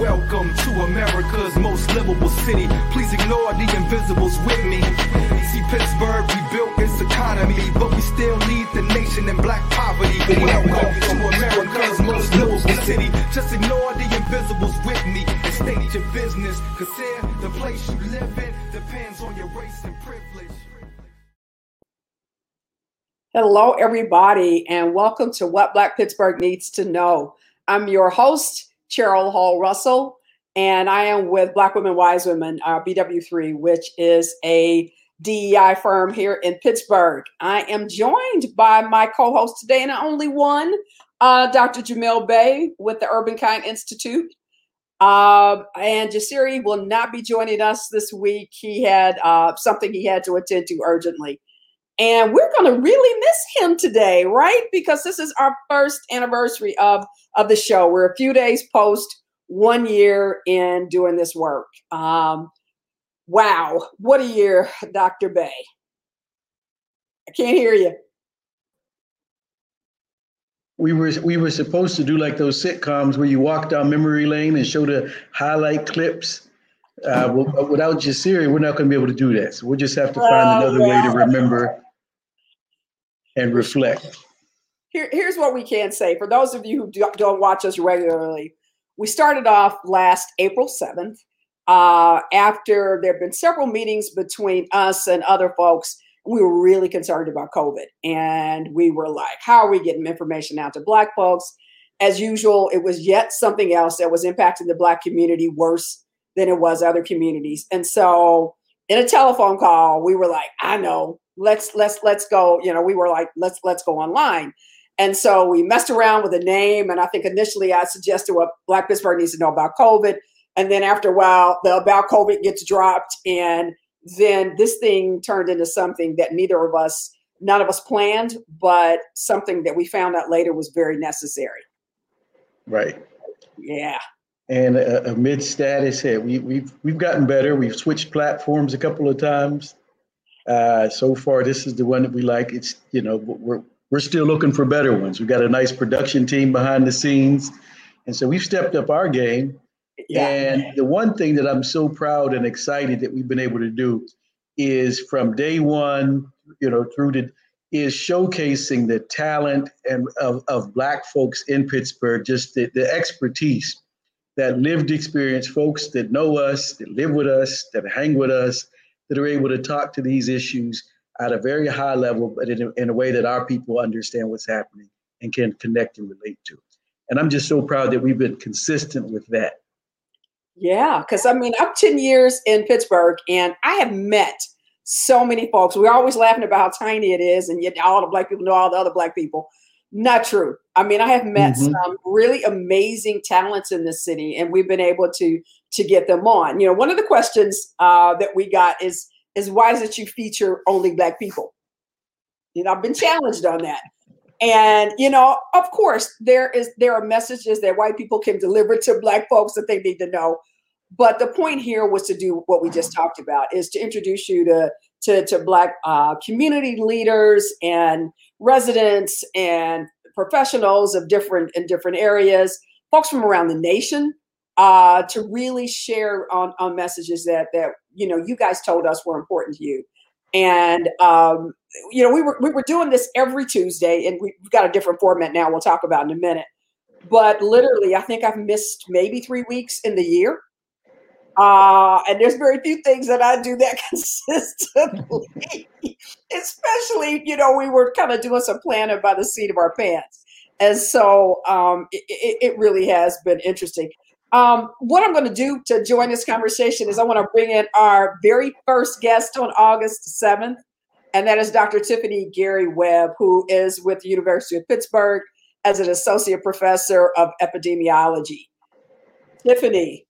Welcome to America's most livable city. Please ignore the invisibles with me. See, Pittsburgh, we built its economy, but we still lead the nation in black poverty. Welcome to America's most livable city. Just ignore the invisibles with me and state your business. Cause here, the place you live in depends on your race and privilege. Hello, everybody, and welcome to What Black Pittsburgh Needs to Know. I'm your host, Cheryl Hall Russell, and I am with Black Women Wise Women, uh, BW3, which is a DEI firm here in Pittsburgh. I am joined by my co host today, and only one, uh, Dr. Jamil Bey with the Urban Kind Institute. Uh, and Jasiri will not be joining us this week. He had uh, something he had to attend to urgently. And we're going to really miss him today, right? Because this is our first anniversary of, of the show. We're a few days post one year in doing this work. Um, wow, what a year, Dr. Bey. I can't hear you. We were we were supposed to do like those sitcoms where you walk down memory lane and show the highlight clips. Uh, without Jasiri, we're not going to be able to do that. So we'll just have to find another way to remember and reflect. Here, here's what we can say for those of you who do, don't watch us regularly. We started off last April 7th uh, after there have been several meetings between us and other folks. We were really concerned about COVID. And we were like, how are we getting information out to Black folks? As usual, it was yet something else that was impacting the Black community worse than it was other communities. And so in a telephone call, we were like, I know, let's let's let's go you know we were like let's let's go online. And so we messed around with a name and i think initially i suggested what black pittsburgh needs to know about covid. And then after a while the about covid gets dropped and then this thing turned into something that neither of us none of us planned but something that we found out later was very necessary. Right. Yeah. And uh, amid status here we, we've we've gotten better. We've switched platforms a couple of times uh, so far, this is the one that we like. It's you know we're we're still looking for better ones. We've got a nice production team behind the scenes, and so we've stepped up our game. Yeah. And the one thing that I'm so proud and excited that we've been able to do is from day one, you know, through the is showcasing the talent and of, of black folks in Pittsburgh, just the, the expertise, that lived experience, folks that know us, that live with us, that hang with us, that are able to talk to these issues at a very high level, but in a, in a way that our people understand what's happening and can connect and relate to. And I'm just so proud that we've been consistent with that. Yeah, because I mean, I'm 10 years in Pittsburgh and I have met so many folks. We're always laughing about how tiny it is, and yet all the black people know all the other black people. Not true. I mean, I have met mm-hmm. some really amazing talents in this city, and we've been able to to get them on. You know, one of the questions uh, that we got is is why is it you feature only black people? You know, I've been challenged on that. And you know, of course, there is there are messages that white people can deliver to black folks that they need to know. But the point here was to do what we just talked about is to introduce you to to, to black uh, community leaders and residents and professionals of different in different areas, folks from around the nation uh, to really share on, on messages that that you know you guys told us were important to you. And um, you know we were we were doing this every Tuesday, and we've got a different format now. We'll talk about in a minute. But literally, I think I've missed maybe three weeks in the year. Uh, and there's very few things that I do that consistently. Especially, you know, we were kind of doing some planning by the seat of our pants. And so um, it, it, really has been interesting. Um, what I'm going to do to join this conversation is I want to bring in our very first guest on August 7th, and that is Dr. Tiffany Gary Webb, who is with the University of Pittsburgh as an associate professor of epidemiology. Tiffany.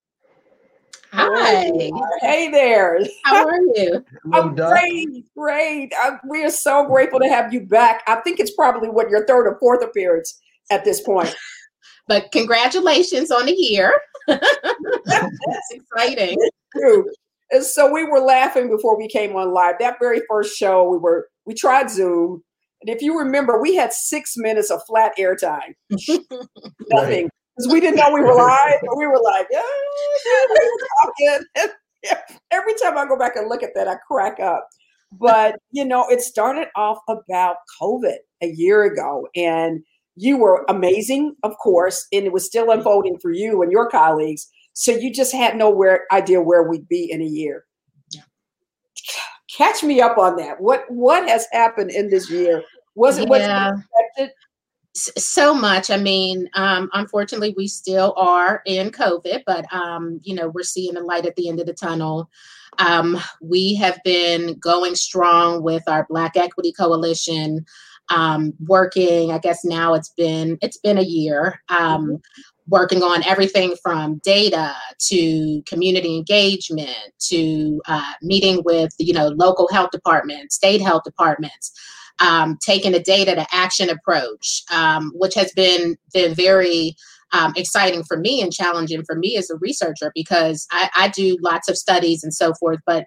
Hi. Hey there. How are you? I'm great, great. I'm, we are so grateful to have you back. I think it's probably what your third or fourth appearance at this point. But congratulations on the year. That's exciting. True. And so we were laughing before we came on live. That very first show, we were we tried Zoom, and if you remember, we had six minutes of flat airtime. Nothing. Right. Because we didn't know we were live. But we were like, yeah, we were talking. Every time I go back and look at that, I crack up. But you know, it started off about COVID a year ago, and you were amazing, of course, and it was still unfolding for you and your colleagues. So you just had no where, idea where we'd be in a year. Yeah. Catch me up on that. What what has happened in this year? Was it yeah. what expected? So much. I mean, um, unfortunately, we still are in COVID, but um, you know, we're seeing the light at the end of the tunnel. Um, we have been going strong with our Black Equity Coalition, um, working. I guess now it's been it's been a year. Um, mm-hmm. Working on everything from data to community engagement to uh, meeting with you know local health departments, state health departments, um, taking a data to action approach, um, which has been been very um, exciting for me and challenging for me as a researcher because I, I do lots of studies and so forth, but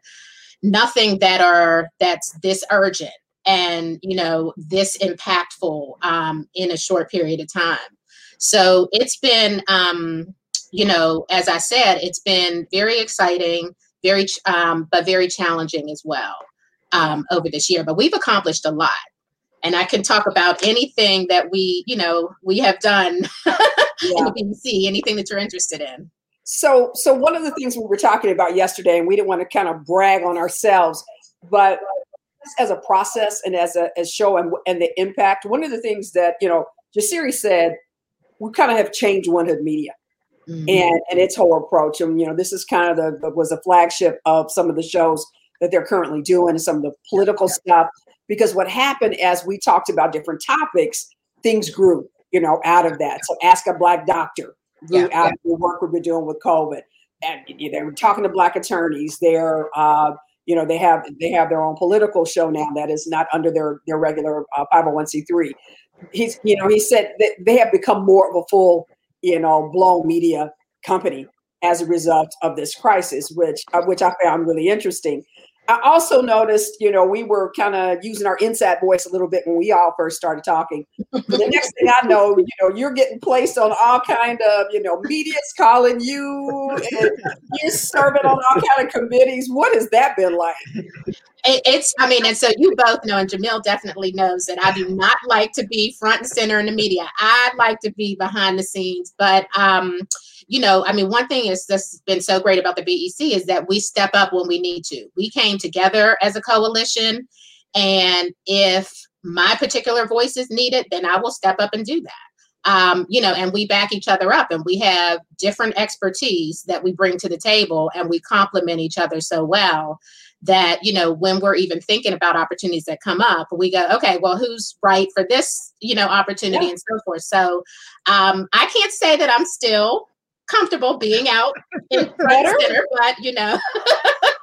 nothing that are that's this urgent and you know this impactful um, in a short period of time. So it's been, um, you know, as I said, it's been very exciting, very, um, but very challenging as well um, over this year, but we've accomplished a lot. And I can talk about anything that we, you know, we have done yeah. in the BEC, anything that you're interested in. So, so one of the things we were talking about yesterday, and we didn't want to kind of brag on ourselves, but as a process and as a as show and, and the impact, one of the things that you know Jasiri said, we kind of have changed One Hood Media. Mm-hmm. And, and its whole approach, and you know, this is kind of the, the was a flagship of some of the shows that they're currently doing and some of the political stuff. Because what happened as we talked about different topics, things grew, you know, out of that. So ask a black doctor grew yeah, out of the work we've been doing with COVID. And they were talking to black attorneys. They're uh, you know they have they have their own political show now that is not under their their regular uh, 501c3 he's you know he said that they have become more of a full you know blown media company as a result of this crisis which uh, which i found really interesting I also noticed, you know, we were kind of using our inside voice a little bit when we all first started talking. the next thing I know, you know, you're getting placed on all kind of, you know, media's calling you, and you're serving on all kind of committees. What has that been like? it's, I mean, and so you both know, and Jamil definitely knows that I do not like to be front and center in the media. I like to be behind the scenes, but um, you know, I mean, one thing is that's been so great about the BEC is that we step up when we need to. We came together as a coalition, and if my particular voice is needed, then I will step up and do that. Um, you know, and we back each other up, and we have different expertise that we bring to the table, and we complement each other so well that you know when we're even thinking about opportunities that come up we go okay well who's right for this you know opportunity yeah. and so forth so um, i can't say that i'm still comfortable being out in front center, but you know,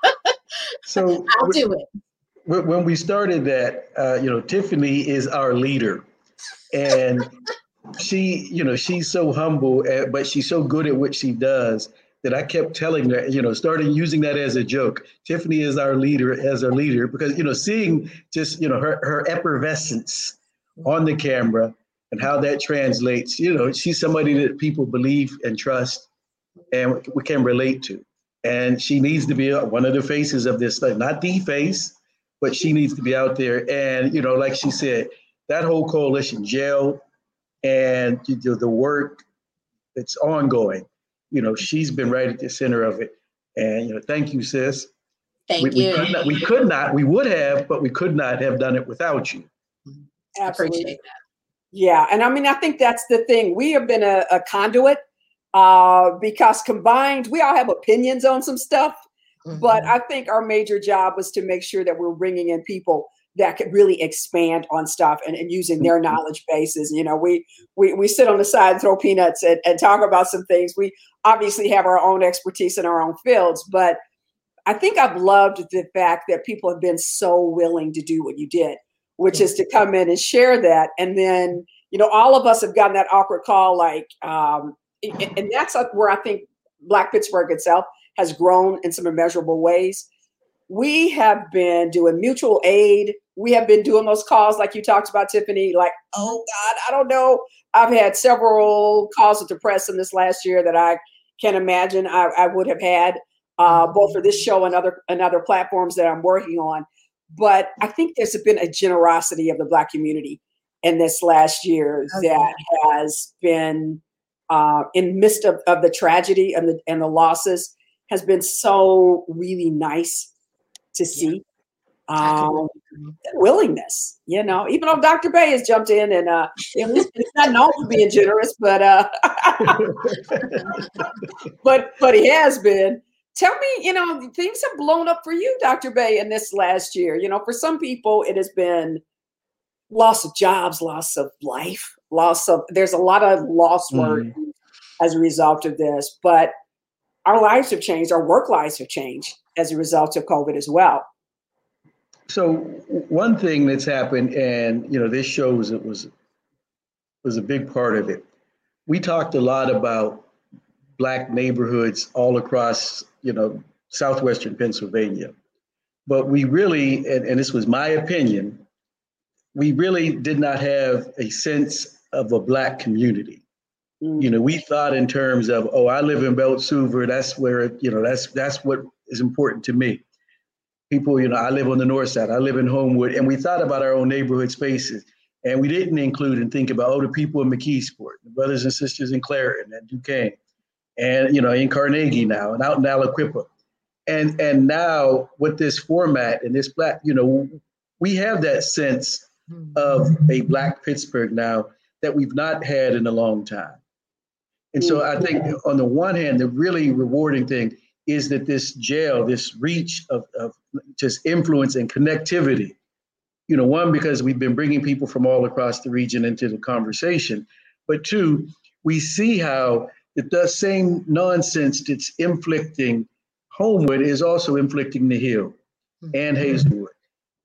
so I'll do it. When we started that, uh, you know, Tiffany is our leader, and she, you know, she's so humble, at, but she's so good at what she does that I kept telling her, you know, starting using that as a joke. Tiffany is our leader, as our leader, because you know, seeing just you know her her effervescence on the camera and how that translates. You know, she's somebody that people believe and trust and we can relate to. And she needs to be one of the faces of this thing, not the face, but she needs to be out there. And, you know, like she said, that whole coalition jail and the work that's ongoing. You know, she's been right at the center of it. And, you know, thank you, sis. Thank we, you. We could, not, we could not, we would have, but we could not have done it without you. Absolutely. Yeah, and I mean, I think that's the thing. We have been a, a conduit uh, because combined, we all have opinions on some stuff, mm-hmm. but I think our major job was to make sure that we're bringing in people that could really expand on stuff and, and using their mm-hmm. knowledge bases. You know, we we we sit on the side and throw peanuts and, and talk about some things. We obviously have our own expertise in our own fields, but I think I've loved the fact that people have been so willing to do what you did which is to come in and share that. And then, you know, all of us have gotten that awkward call, like, um, and that's where I think Black Pittsburgh itself has grown in some immeasurable ways. We have been doing mutual aid we have been doing those calls like you talked about, Tiffany. Like, oh God, I don't know. I've had several calls with the press in this last year that I can't imagine I, I would have had, uh, both for this show and other and other platforms that I'm working on. But I think there's been a generosity of the Black community in this last year okay. that has been uh, in midst of, of the tragedy and the and the losses has been so really nice to see. Um, willingness, you know, even though Dr. Bey has jumped in and uh, it's not known for being generous, but uh, but but he has been. Tell me, you know, things have blown up for you, Dr. Bey, in this last year. You know, for some people, it has been loss of jobs, loss of life, loss of. There's a lot of lost mm. as a result of this, but our lives have changed. Our work lives have changed as a result of COVID as well. So one thing that's happened, and you know, this shows it was was a big part of it. We talked a lot about black neighborhoods all across, you know, southwestern Pennsylvania. But we really, and, and this was my opinion, we really did not have a sense of a black community. Mm. You know, we thought in terms of, oh, I live in Beltzhoover. That's where, you know, that's that's what is important to me. People, you know, I live on the north side. I live in Homewood, and we thought about our own neighborhood spaces, and we didn't include and think about oh, the people in McKeesport, the brothers and sisters in Clairton and Duquesne, and you know, in Carnegie now, and out in Aliquippa, and and now with this format and this black, you know, we have that sense of mm-hmm. a black Pittsburgh now that we've not had in a long time. And so I think mm-hmm. on the one hand, the really rewarding thing is that this jail, this reach of, of just influence and connectivity, you know, one, because we've been bringing people from all across the region into the conversation, but two, we see how the same nonsense that's inflicting Homewood is also inflicting the Hill mm-hmm. and Hazelwood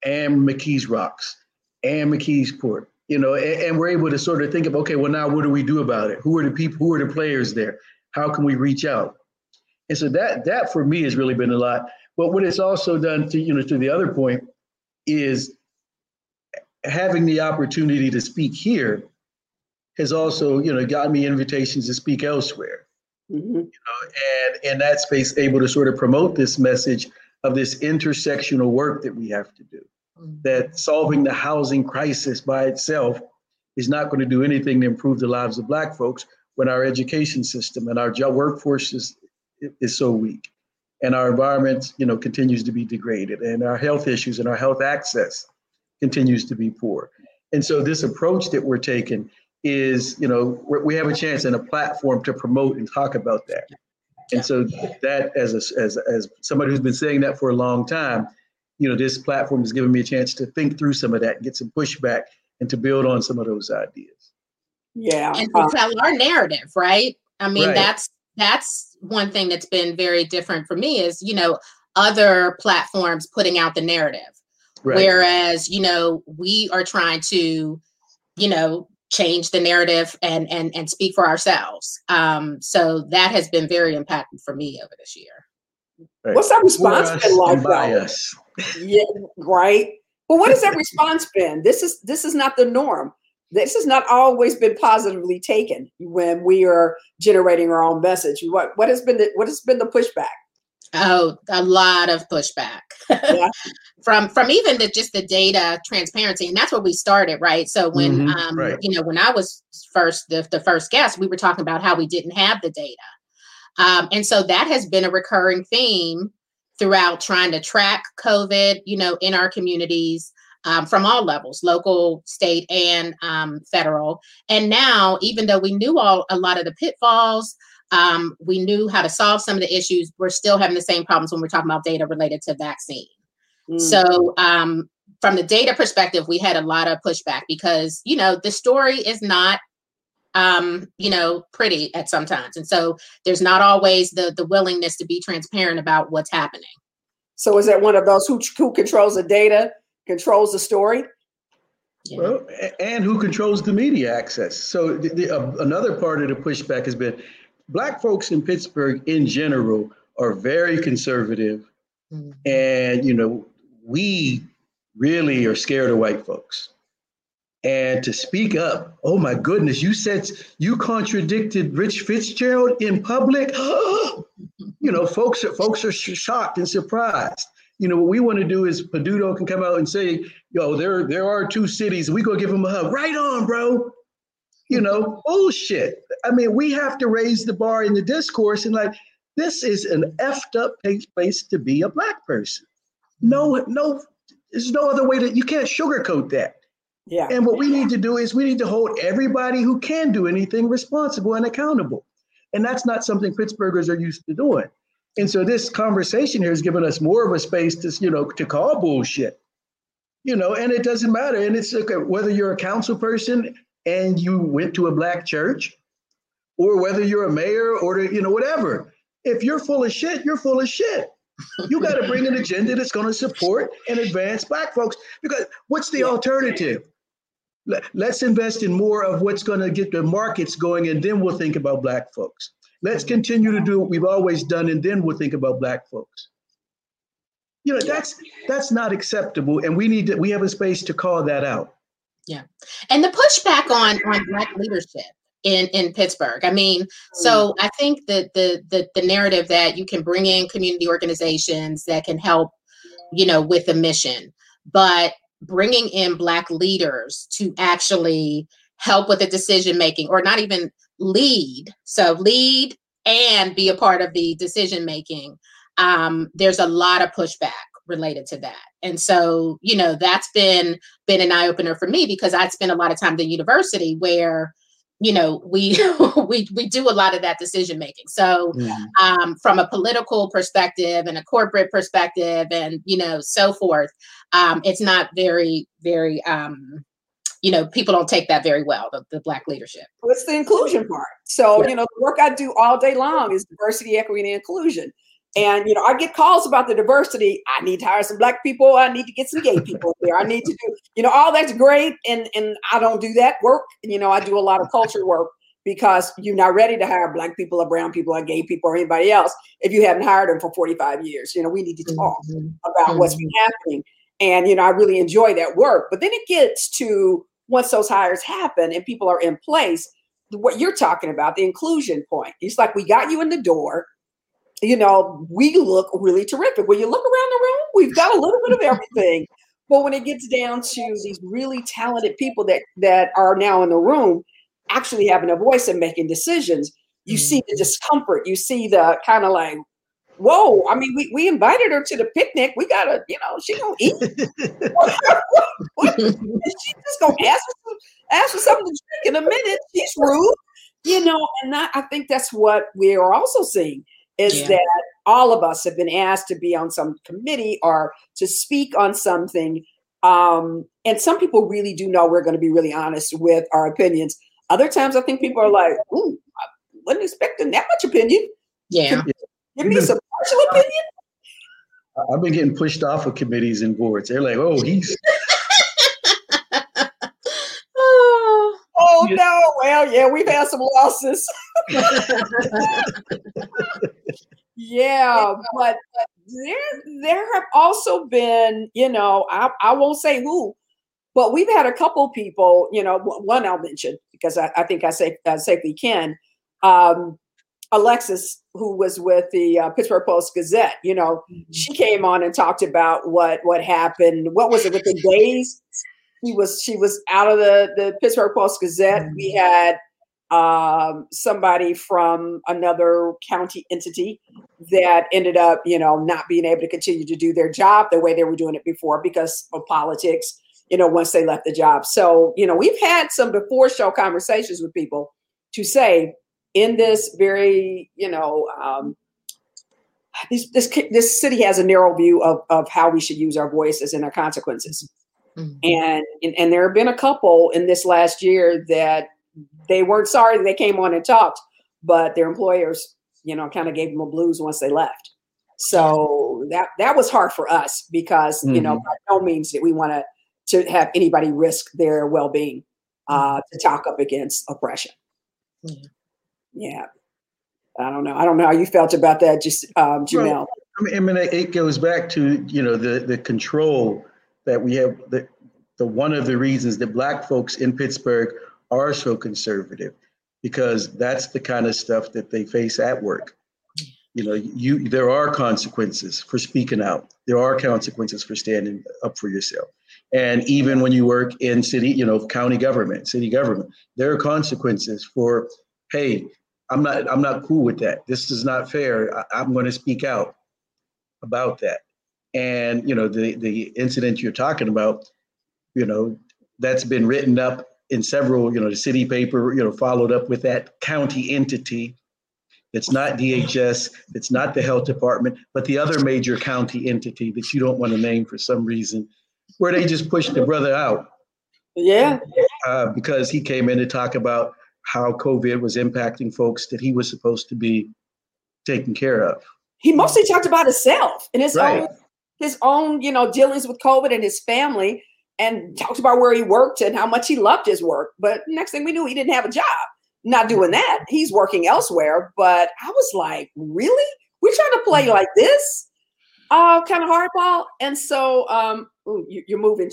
and McKees Rocks and McKeesport you know, and, and, we're able to sort of think of, okay, well, now what do we do about it? Who are the people? Who are the players there? How can we reach out? And so that that for me has really been a lot. But what it's also done to you know to the other point is having the opportunity to speak here has also you know got me invitations to speak elsewhere. Mm-hmm. You know, and in that space, able to sort of promote this message of this intersectional work that we have to do that solving the housing crisis by itself is not going to do anything to improve the lives of Black folks when our education system and our job workforce is, is so weak and our environment you know continues to be degraded and our health issues and our health access continues to be poor and so this approach that we're taking is you know we have a chance and a platform to promote and talk about that and so that as a, as as somebody who's been saying that for a long time you know, this platform has given me a chance to think through some of that, get some pushback, and to build on some of those ideas. Yeah, and uh, to tell our narrative, right? I mean, right. that's that's one thing that's been very different for me is you know other platforms putting out the narrative, right. whereas you know we are trying to, you know, change the narrative and and and speak for ourselves. Um, so that has been very impactful for me over this year. Right. What's that response been like? Bias. yeah, right. But what has that response been? This is this is not the norm. This has not always been positively taken when we are generating our own message. What what has been the what has been the pushback? Oh, a lot of pushback yeah. from from even the just the data transparency, and that's where we started, right? So when mm-hmm, um, right. you know when I was first the, the first guest, we were talking about how we didn't have the data, um, and so that has been a recurring theme throughout trying to track COVID, you know, in our communities um, from all levels, local, state, and um, federal. And now, even though we knew all a lot of the pitfalls, um, we knew how to solve some of the issues. We're still having the same problems when we're talking about data related to vaccine. Mm. So, um, from the data perspective, we had a lot of pushback because you know the story is not um, you know, pretty at sometimes. And so there's not always the the willingness to be transparent about what's happening. So is that one of those who who controls the data, controls the story? Yeah. Well, and who controls the media access? So the, the, uh, another part of the pushback has been black folks in Pittsburgh in general are very conservative, mm-hmm. and you know we really are scared of white folks. And to speak up, oh my goodness, you said you contradicted Rich Fitzgerald in public. you know, folks are folks are shocked and surprised. You know, what we want to do is Peduto can come out and say, yo, there, there are two cities. We go give them a hug. Right on, bro. You know, bullshit. I mean, we have to raise the bar in the discourse and like, this is an effed up place to be a black person. No, no, there's no other way that you can't sugarcoat that. Yeah. And what we need to do is we need to hold everybody who can do anything responsible and accountable. And that's not something Pittsburghers are used to doing. And so this conversation here has given us more of a space to, you know, to call bullshit. You know, and it doesn't matter. And it's okay, whether you're a council person and you went to a black church, or whether you're a mayor or you know whatever. If you're full of shit, you're full of shit. You got to bring an agenda that's going to support and advance black folks. Because what's the alternative? Let's invest in more of what's going to get the markets going, and then we'll think about black folks. Let's continue to do what we've always done, and then we'll think about black folks. You know, that's that's not acceptable, and we need to. We have a space to call that out. Yeah, and the pushback on on black leadership in in Pittsburgh. I mean, so mm. I think that the the the narrative that you can bring in community organizations that can help, you know, with the mission, but bringing in black leaders to actually help with the decision making or not even lead so lead and be a part of the decision making um, there's a lot of pushback related to that and so you know that's been been an eye-opener for me because i spent a lot of time at the university where you know we we we do a lot of that decision making so yeah. um, from a political perspective and a corporate perspective and you know so forth um, it's not very very um, you know people don't take that very well the, the black leadership What's the inclusion part so yeah. you know the work i do all day long is diversity equity and inclusion and you know, I get calls about the diversity. I need to hire some black people. I need to get some gay people there. I need to do, you know, all that's great. And and I don't do that work. You know, I do a lot of culture work because you're not ready to hire black people or brown people or gay people or anybody else if you haven't hired them for 45 years. You know, we need to talk mm-hmm. about mm-hmm. what's been happening. And you know, I really enjoy that work. But then it gets to once those hires happen and people are in place, what you're talking about, the inclusion point. It's like we got you in the door you know, we look really terrific. When you look around the room, we've got a little bit of everything. But when it gets down to these really talented people that that are now in the room, actually having a voice and making decisions, you mm-hmm. see the discomfort. You see the kind of like, whoa! I mean, we, we invited her to the picnic. We gotta, you know, she gonna eat. She just gonna ask for, ask for something to drink in a minute. She's rude, you know. And I, I think that's what we are also seeing is yeah. that all of us have been asked to be on some committee or to speak on something. Um, and some people really do know we're going to be really honest with our opinions. Other times, I think people are like, "Ooh, I wasn't expecting that much opinion." Yeah, give me some partial opinion. I've been getting pushed off of committees and boards. They're like, "Oh, he's." Oh no! Well, yeah, we've had some losses. yeah, but there there have also been, you know, I, I won't say who, but we've had a couple people, you know, one I'll mention because I, I think I say I safely can. Um, Alexis, who was with the uh, Pittsburgh Post Gazette, you know, mm-hmm. she came on and talked about what what happened. What was it within days? He was she was out of the the Pittsburgh Post Gazette. Mm-hmm. We had um, somebody from another county entity that ended up, you know, not being able to continue to do their job the way they were doing it before because of politics, you know, once they left the job. So, you know, we've had some before show conversations with people to say in this very, you know, um, this, this, this city has a narrow view of, of how we should use our voices and our consequences. Mm-hmm. And, and and there have been a couple in this last year that they weren't sorry they came on and talked, but their employers, you know, kind of gave them a blues once they left. So that that was hard for us because mm-hmm. you know mm-hmm. by no means that we want to to have anybody risk their well being uh, mm-hmm. to talk up against oppression. Mm-hmm. Yeah, I don't know. I don't know how you felt about that, just um, Jamil. Well, I mean, it goes back to you know the the control that we have the, the one of the reasons that black folks in Pittsburgh are so conservative because that's the kind of stuff that they face at work. You know, you there are consequences for speaking out. There are consequences for standing up for yourself. And even when you work in city, you know, county government, city government, there are consequences for, hey, I'm not I'm not cool with that. This is not fair. I, I'm going to speak out about that. And you know, the the incident you're talking about, you know, that's been written up in several, you know, the city paper, you know, followed up with that county entity. It's not DHS, it's not the health department, but the other major county entity that you don't want to name for some reason, where they just pushed the brother out. Yeah. Uh, because he came in to talk about how COVID was impacting folks that he was supposed to be taking care of. He mostly talked about himself and his Right. own his own, you know, dealings with COVID and his family and talked about where he worked and how much he loved his work. But next thing we knew, he didn't have a job. Not doing that. He's working elsewhere. But I was like, really? We're trying to play like this? Uh, kind of hardball. And so um, ooh, you, you're moving,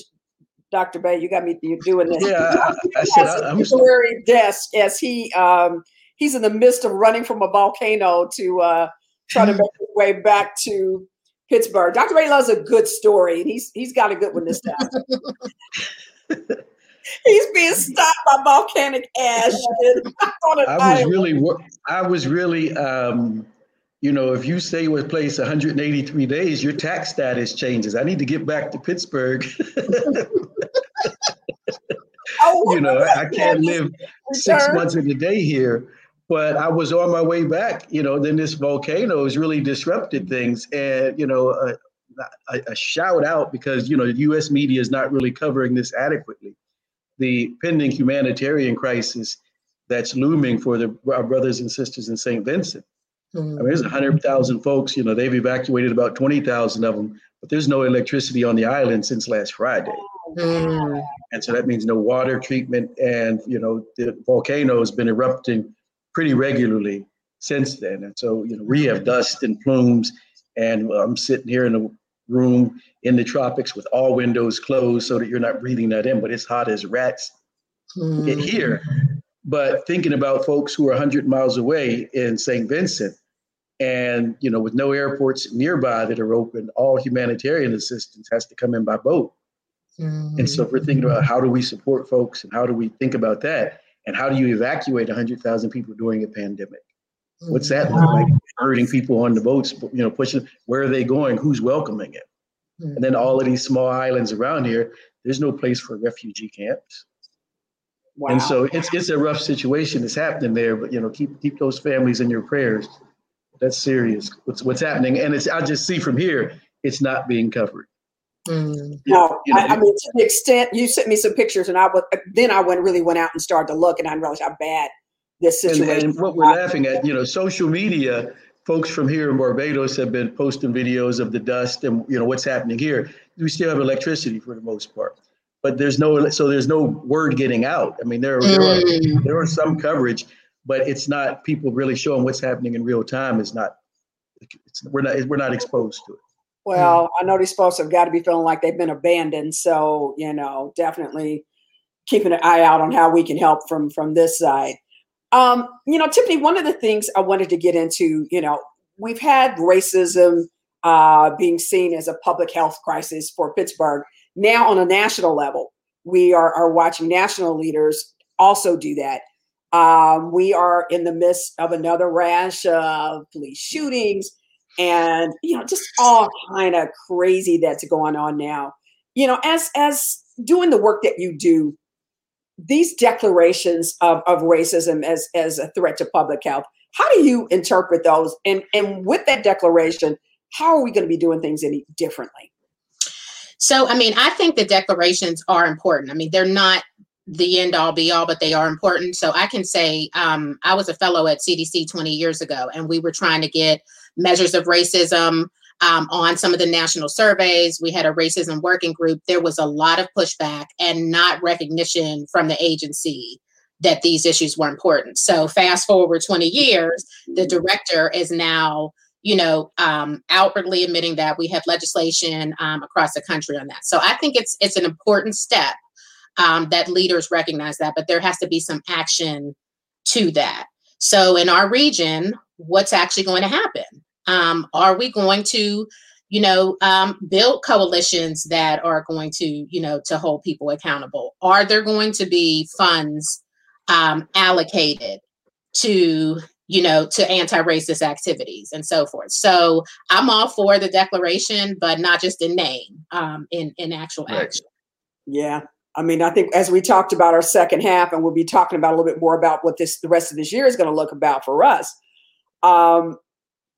Dr. Bey. You got me you're doing this. Yeah, I, said has I, a I'm temporary desk as he um, he's in the midst of running from a volcano to uh, try to make his way back to Pittsburgh. Dr. Ray loves a good story, and he's he's got a good one this time. he's being stopped by volcanic ash on an I was really, I was really, um, you know, if you stay with place 183 days, your tax status changes. I need to get back to Pittsburgh. Oh, you know, I can't live six months in a day here. But I was on my way back, you know, then this volcano has really disrupted things. And, you know, a, a, a shout out because, you know, the US media is not really covering this adequately. The pending humanitarian crisis that's looming for the, our brothers and sisters in St. Vincent. I mean, there's 100,000 folks, you know, they've evacuated about 20,000 of them, but there's no electricity on the island since last Friday. Mm. And so that means no water treatment. And, you know, the volcano has been erupting pretty regularly since then. And so, you know, we have dust and plumes. And I'm sitting here in a room in the tropics with all windows closed so that you're not breathing that in, but it's hot as rats Mm. here. But thinking about folks who are 100 miles away in St. Vincent and, you know, with no airports nearby that are open, all humanitarian assistance has to come in by boat. Mm. And so if we're thinking about how do we support folks and how do we think about that and how do you evacuate 100,000 people during a pandemic? What's that look like? Mm-hmm. Herding people on the boats, you know, pushing, where are they going? Who's welcoming it? And then all of these small islands around here, there's no place for refugee camps. wow. And so it's it's a rough situation that's happening there, but you know, keep keep those families in your prayers. That's serious. What's what's happening? And it's I just see from here, it's not being covered. Mm. No, You know, I, I mean to the extent you sent me some pictures, and I was then I went really went out and started to look, and I realized how bad this situation. and what we're laughing at, you know, social media, folks from here in Barbados have been posting videos of the dust and you know what's happening here. We still have electricity for the most part, but there's no so there's no word getting out. I mean, there there are, Mm. there are some coverage, but it's not people really showing what's happening in real time. Is not it's, we're not we're not exposed to it. Well, I know these folks have got to be feeling like they've been abandoned. So, you know, definitely keeping an eye out on how we can help from from this side. Um, you know, Tiffany, one of the things I wanted to get into, you know, we've had racism uh, being seen as a public health crisis for Pittsburgh. Now, on a national level, we are, are watching national leaders also do that. Um, we are in the midst of another rash of police shootings and you know just all kind of crazy that's going on now. You know as as doing the work that you do these declarations of, of racism as as a threat to public health how do you interpret those? And and with that declaration how are we going to be doing things any differently? So, I mean, I think the declarations are important. I mean, they're not the end all be all, but they are important. So, I can say um, I was a fellow at CDC 20 years ago, and we were trying to get measures of racism um, on some of the national surveys. We had a racism working group. There was a lot of pushback and not recognition from the agency that these issues were important. So, fast forward 20 years, the director is now you know, um, outwardly admitting that we have legislation um, across the country on that. So I think it's it's an important step um, that leaders recognize that, but there has to be some action to that. So in our region, what's actually going to happen? Um, are we going to, you know, um, build coalitions that are going to, you know, to hold people accountable? Are there going to be funds um, allocated to you know, to anti-racist activities and so forth. So I'm all for the declaration, but not just in name, um, in in actual right. action. Yeah. I mean, I think as we talked about our second half, and we'll be talking about a little bit more about what this the rest of this year is going to look about for us. Um,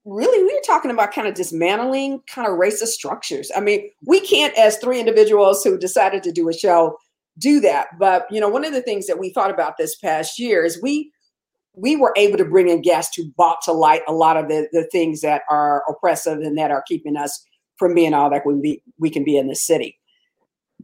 really, we are talking about kind of dismantling kind of racist structures. I mean, we can't, as three individuals who decided to do a show, do that. But you know, one of the things that we thought about this past year is we we were able to bring in guests who brought to light a lot of the, the things that are oppressive and that are keeping us from being all that we, we can be in the city.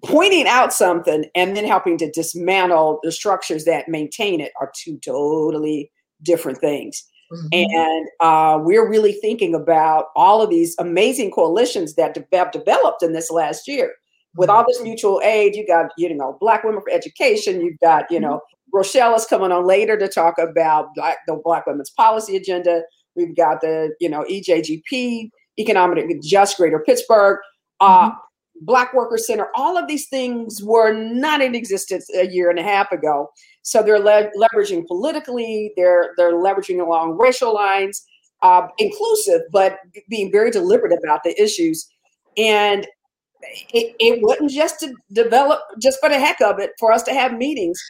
Pointing out something and then helping to dismantle the structures that maintain it are two totally different things. Mm-hmm. And uh, we're really thinking about all of these amazing coalitions that have developed in this last year. With all this mutual aid, you got, you know, Black Women for Education, you've got, you know, Rochelle is coming on later to talk about Black, the Black Women's Policy Agenda. We've got the, you know, EJGP, Economic Just Greater Pittsburgh, uh, mm-hmm. Black Worker Center. All of these things were not in existence a year and a half ago. So they're le- leveraging politically. They're they're leveraging along racial lines, uh, inclusive, but being very deliberate about the issues. And it, it wasn't just to develop just for the heck of it for us to have meetings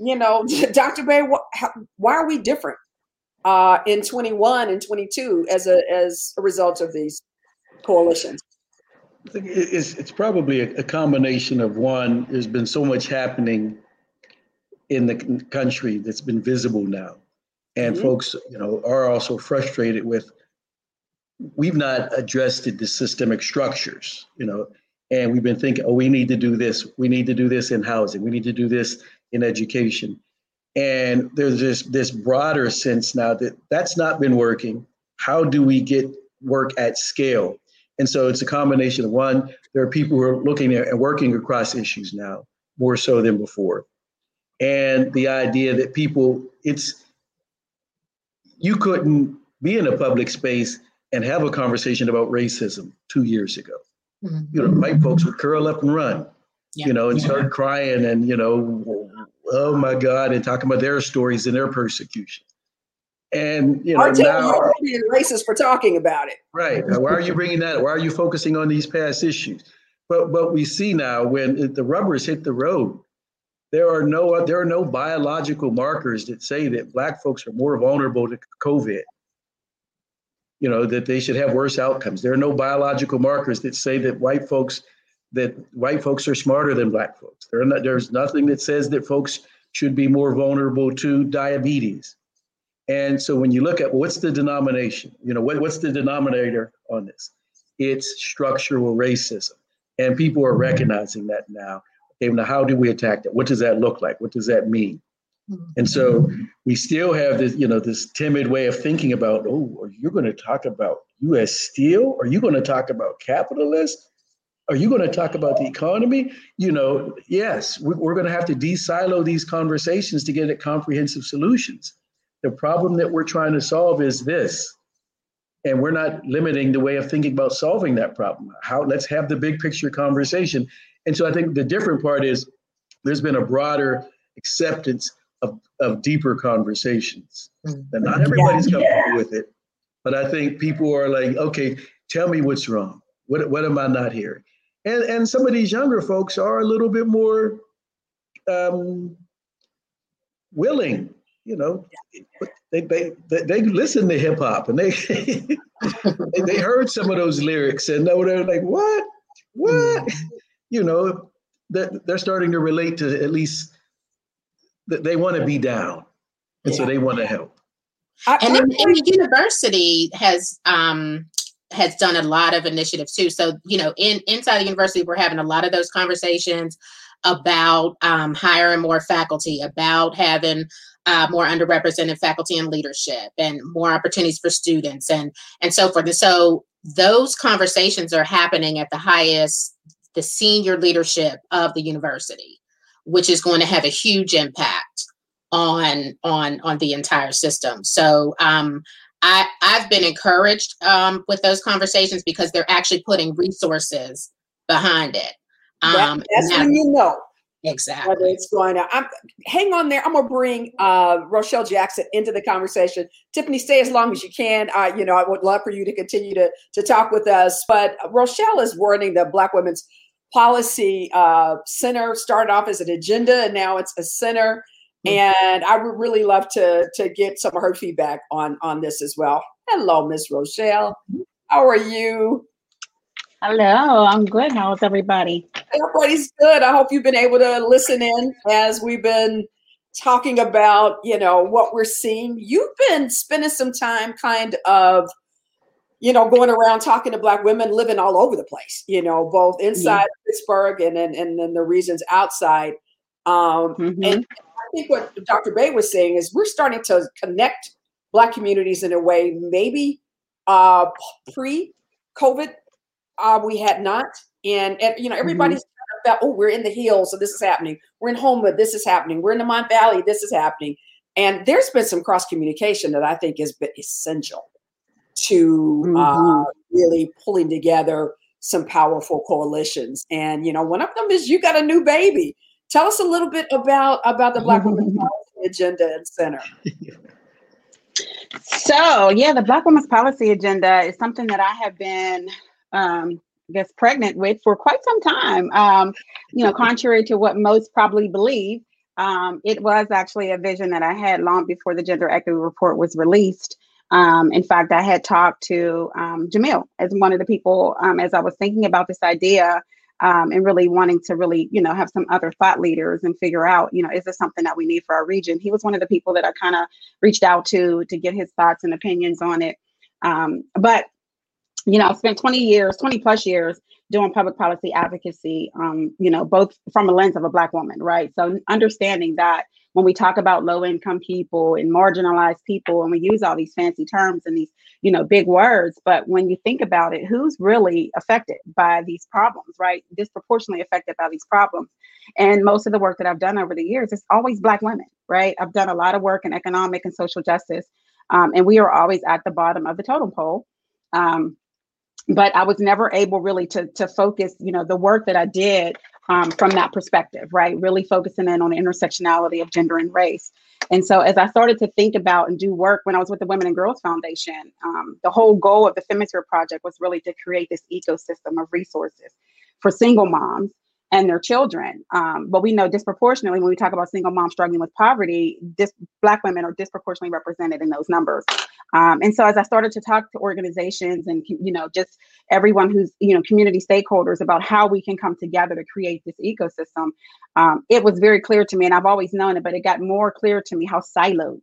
you know, Dr. Bey, why are we different uh, in 21 and 22 as a as a result of these coalitions? I think it's, it's probably a, a combination of one. There's been so much happening in the country that's been visible now, and mm-hmm. folks, you know, are also frustrated with. We've not addressed the systemic structures, you know, and we've been thinking, oh, we need to do this. We need to do this in housing. We need to do this in education. And there's this, this broader sense now that that's not been working. How do we get work at scale? And so it's a combination of one, there are people who are looking at and working across issues now more so than before. And the idea that people, it's, you couldn't be in a public space and have a conversation about racism two years ago. Mm-hmm. You know, white folks would curl up and run yeah. you know, and start crying and, you know, oh my God, and talking about their stories and their persecution. And, you know, I'll now, you, being racist for talking about it. Right. Why are you bringing that? Why are you focusing on these past issues? But, what we see now when the rubbers hit the road, there are no there are no biological markers that say that black folks are more vulnerable to COVID. You know that they should have worse outcomes. There are no biological markers that say that white folks that white folks are smarter than black folks. Not, there's nothing that says that folks should be more vulnerable to diabetes. And so when you look at what's the denomination, you know, what, what's the denominator on this? It's structural racism. And people are recognizing that now. Okay, now how do we attack that? What does that look like? What does that mean? Mm-hmm. And so we still have this, you know, this timid way of thinking about, oh, you're you going to talk about U.S. Steel? Are you going to talk about capitalists? Are you going to talk about the economy? You know, yes, we're going to have to de-silo these conversations to get at comprehensive solutions. The problem that we're trying to solve is this, and we're not limiting the way of thinking about solving that problem. How let's have the big picture conversation. And so I think the different part is there's been a broader acceptance of, of deeper conversations. Mm-hmm. And not everybody's yeah. comfortable with it, but I think people are like, okay, tell me what's wrong. What, what am I not hearing? and and some of these younger folks are a little bit more um, willing you know they they they, they listen to hip hop and they, they, they heard some of those lyrics and know they're like what what mm. you know they're, they're starting to relate to at least that they want to be down and yeah. so they want to help and then, and the university has um has done a lot of initiatives too. So, you know, in inside the university, we're having a lot of those conversations about um, hiring more faculty, about having uh, more underrepresented faculty and leadership and more opportunities for students and and so forth. And so those conversations are happening at the highest the senior leadership of the university which is going to have a huge impact on on on the entire system. So um, I, I've been encouraged um, with those conversations because they're actually putting resources behind it. Um, that, that's when you know exactly whether it's going to. I'm, hang on there. I'm gonna bring uh, Rochelle Jackson into the conversation. Tiffany, stay as long as you can. I, you know, I would love for you to continue to to talk with us. But Rochelle is running the Black Women's Policy uh, Center. Started off as an agenda, and now it's a center. Mm-hmm. And I would really love to to get some of her feedback on on this as well. Hello, Miss Rochelle. Mm-hmm. How are you? Hello, I'm good. How's everybody? Everybody's good. I hope you've been able to listen in as we've been talking about, you know, what we're seeing. You've been spending some time kind of, you know, going around talking to black women living all over the place, you know, both inside yeah. Pittsburgh and then and then the regions outside. Um, mm-hmm. And I think what Dr. Bey was saying is we're starting to connect black communities in a way maybe uh, pre-COVID uh, we had not. And, and you know, everybody's mm-hmm. felt, oh, we're in the hills, so this is happening. We're in Homewood, this is happening. We're in the Mon Valley, this is happening. And there's been some cross communication that I think has been essential to uh, mm-hmm. uh, really pulling together some powerful coalitions. And you know, one of them is you got a new baby. Tell us a little bit about about the Black Women's Policy Agenda and Center. So, yeah, the Black Women's Policy Agenda is something that I have been um, guess, pregnant with for quite some time. Um, you know, contrary to what most probably believe, um, it was actually a vision that I had long before the Gender Equity Report was released. Um, in fact, I had talked to um, Jamil as one of the people um, as I was thinking about this idea um, and really wanting to really, you know, have some other thought leaders and figure out, you know, is this something that we need for our region? He was one of the people that I kind of reached out to to get his thoughts and opinions on it. Um, but you know, I've spent 20 years, 20 plus years doing public policy advocacy, um, you know, both from a lens of a Black woman, right? So understanding that when we talk about low income people and marginalized people, and we use all these fancy terms and these, you know, big words, but when you think about it, who's really affected by these problems, right? Disproportionately affected by these problems. And most of the work that I've done over the years is always Black women, right? I've done a lot of work in economic and social justice, um, and we are always at the bottom of the totem pole. Um, but I was never able really to to focus, you know, the work that I did um, from that perspective, right? Really focusing in on the intersectionality of gender and race. And so, as I started to think about and do work when I was with the Women and Girls Foundation, um, the whole goal of the Femisphere Project was really to create this ecosystem of resources for single moms and their children. Um, but we know disproportionately when we talk about single moms struggling with poverty, dis- Black women are disproportionately represented in those numbers. Um, and so as I started to talk to organizations and you know just everyone who's you know community stakeholders about how we can come together to create this ecosystem, um, it was very clear to me, and I've always known it, but it got more clear to me how siloed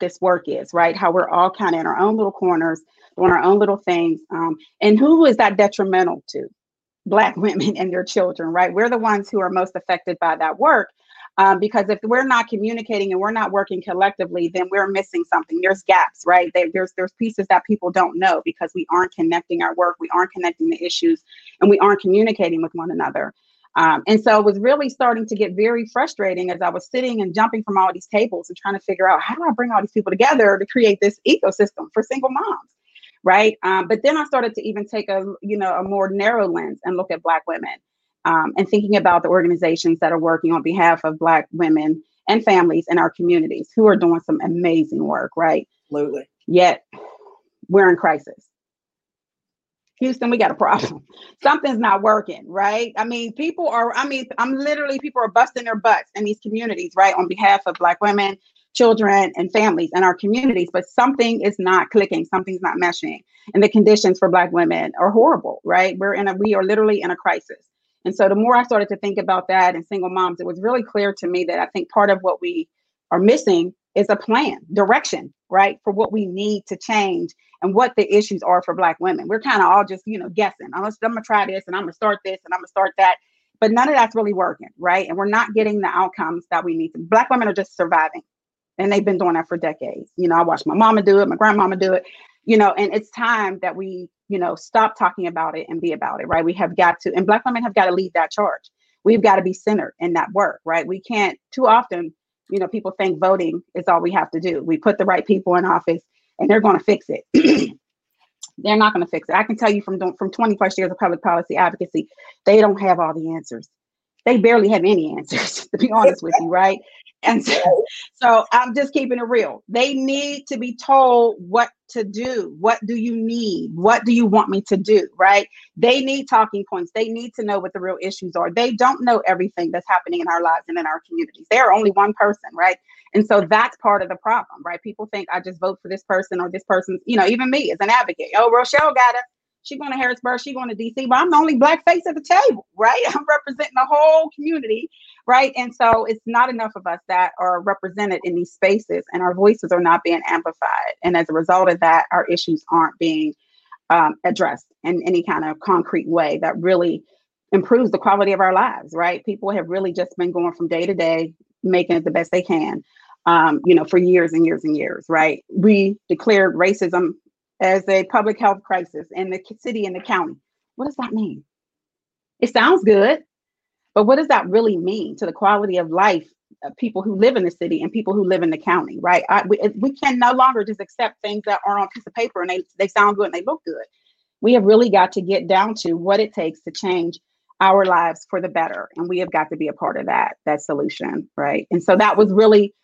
this work is, right? How we're all kind of in our own little corners, doing our own little things, um, and who is that detrimental to? Black women and their children, right? We're the ones who are most affected by that work. Um, because if we're not communicating and we're not working collectively, then we're missing something. There's gaps, right? There's there's pieces that people don't know because we aren't connecting our work, we aren't connecting the issues, and we aren't communicating with one another. Um, and so it was really starting to get very frustrating as I was sitting and jumping from all these tables and trying to figure out how do I bring all these people together to create this ecosystem for single moms right? Um, but then I started to even take a you know a more narrow lens and look at Black women um, and thinking about the organizations that are working on behalf of Black women and families in our communities who are doing some amazing work, right? Absolutely. Yet we're in crisis. Houston, we got a problem. Something's not working, right? I mean, people are, I mean, I'm literally, people are busting their butts in these communities, right? On behalf of Black women, children and families and our communities, but something is not clicking, something's not meshing. And the conditions for Black women are horrible, right? We're in a, we are literally in a crisis. And so the more I started to think about that and single moms, it was really clear to me that I think part of what we are missing is a plan, direction, right, for what we need to change and what the issues are for Black women. We're kind of all just, you know, guessing. I'm gonna, try this and I'm gonna start this and I'm gonna start that. But none of that's really working, right? And we're not getting the outcomes that we need. Black women are just surviving and they've been doing that for decades. You know, I watched my mama do it, my grandmama do it. You know, and it's time that we, you know, stop talking about it and be about it, right? We have got to, and Black women have got to lead that charge. We've got to be centered in that work, right? We can't too often, you know, people think voting is all we have to do. We put the right people in office, and they're going to fix it. they're not going to fix it. I can tell you from from 20 plus years of public policy advocacy, they don't have all the answers they barely have any answers, to be honest with you, right? And so, so I'm just keeping it real. They need to be told what to do. What do you need? What do you want me to do? Right? They need talking points. They need to know what the real issues are. They don't know everything that's happening in our lives and in our communities. They are only one person, right? And so that's part of the problem, right? People think I just vote for this person or this person, you know, even me as an advocate. Oh, Rochelle got it she going to Harrisburg, she going to DC, but I'm the only black face at the table, right? I'm representing the whole community, right? And so it's not enough of us that are represented in these spaces and our voices are not being amplified. And as a result of that, our issues aren't being um, addressed in any kind of concrete way that really improves the quality of our lives, right? People have really just been going from day to day, making it the best they can. Um, you know, for years and years and years, right? We declared racism as a public health crisis in the city and the county. What does that mean? It sounds good, but what does that really mean to the quality of life of people who live in the city and people who live in the county, right? I, we, we can no longer just accept things that are on a piece of paper and they, they sound good and they look good. We have really got to get down to what it takes to change our lives for the better. And we have got to be a part of that, that solution, right? And so that was really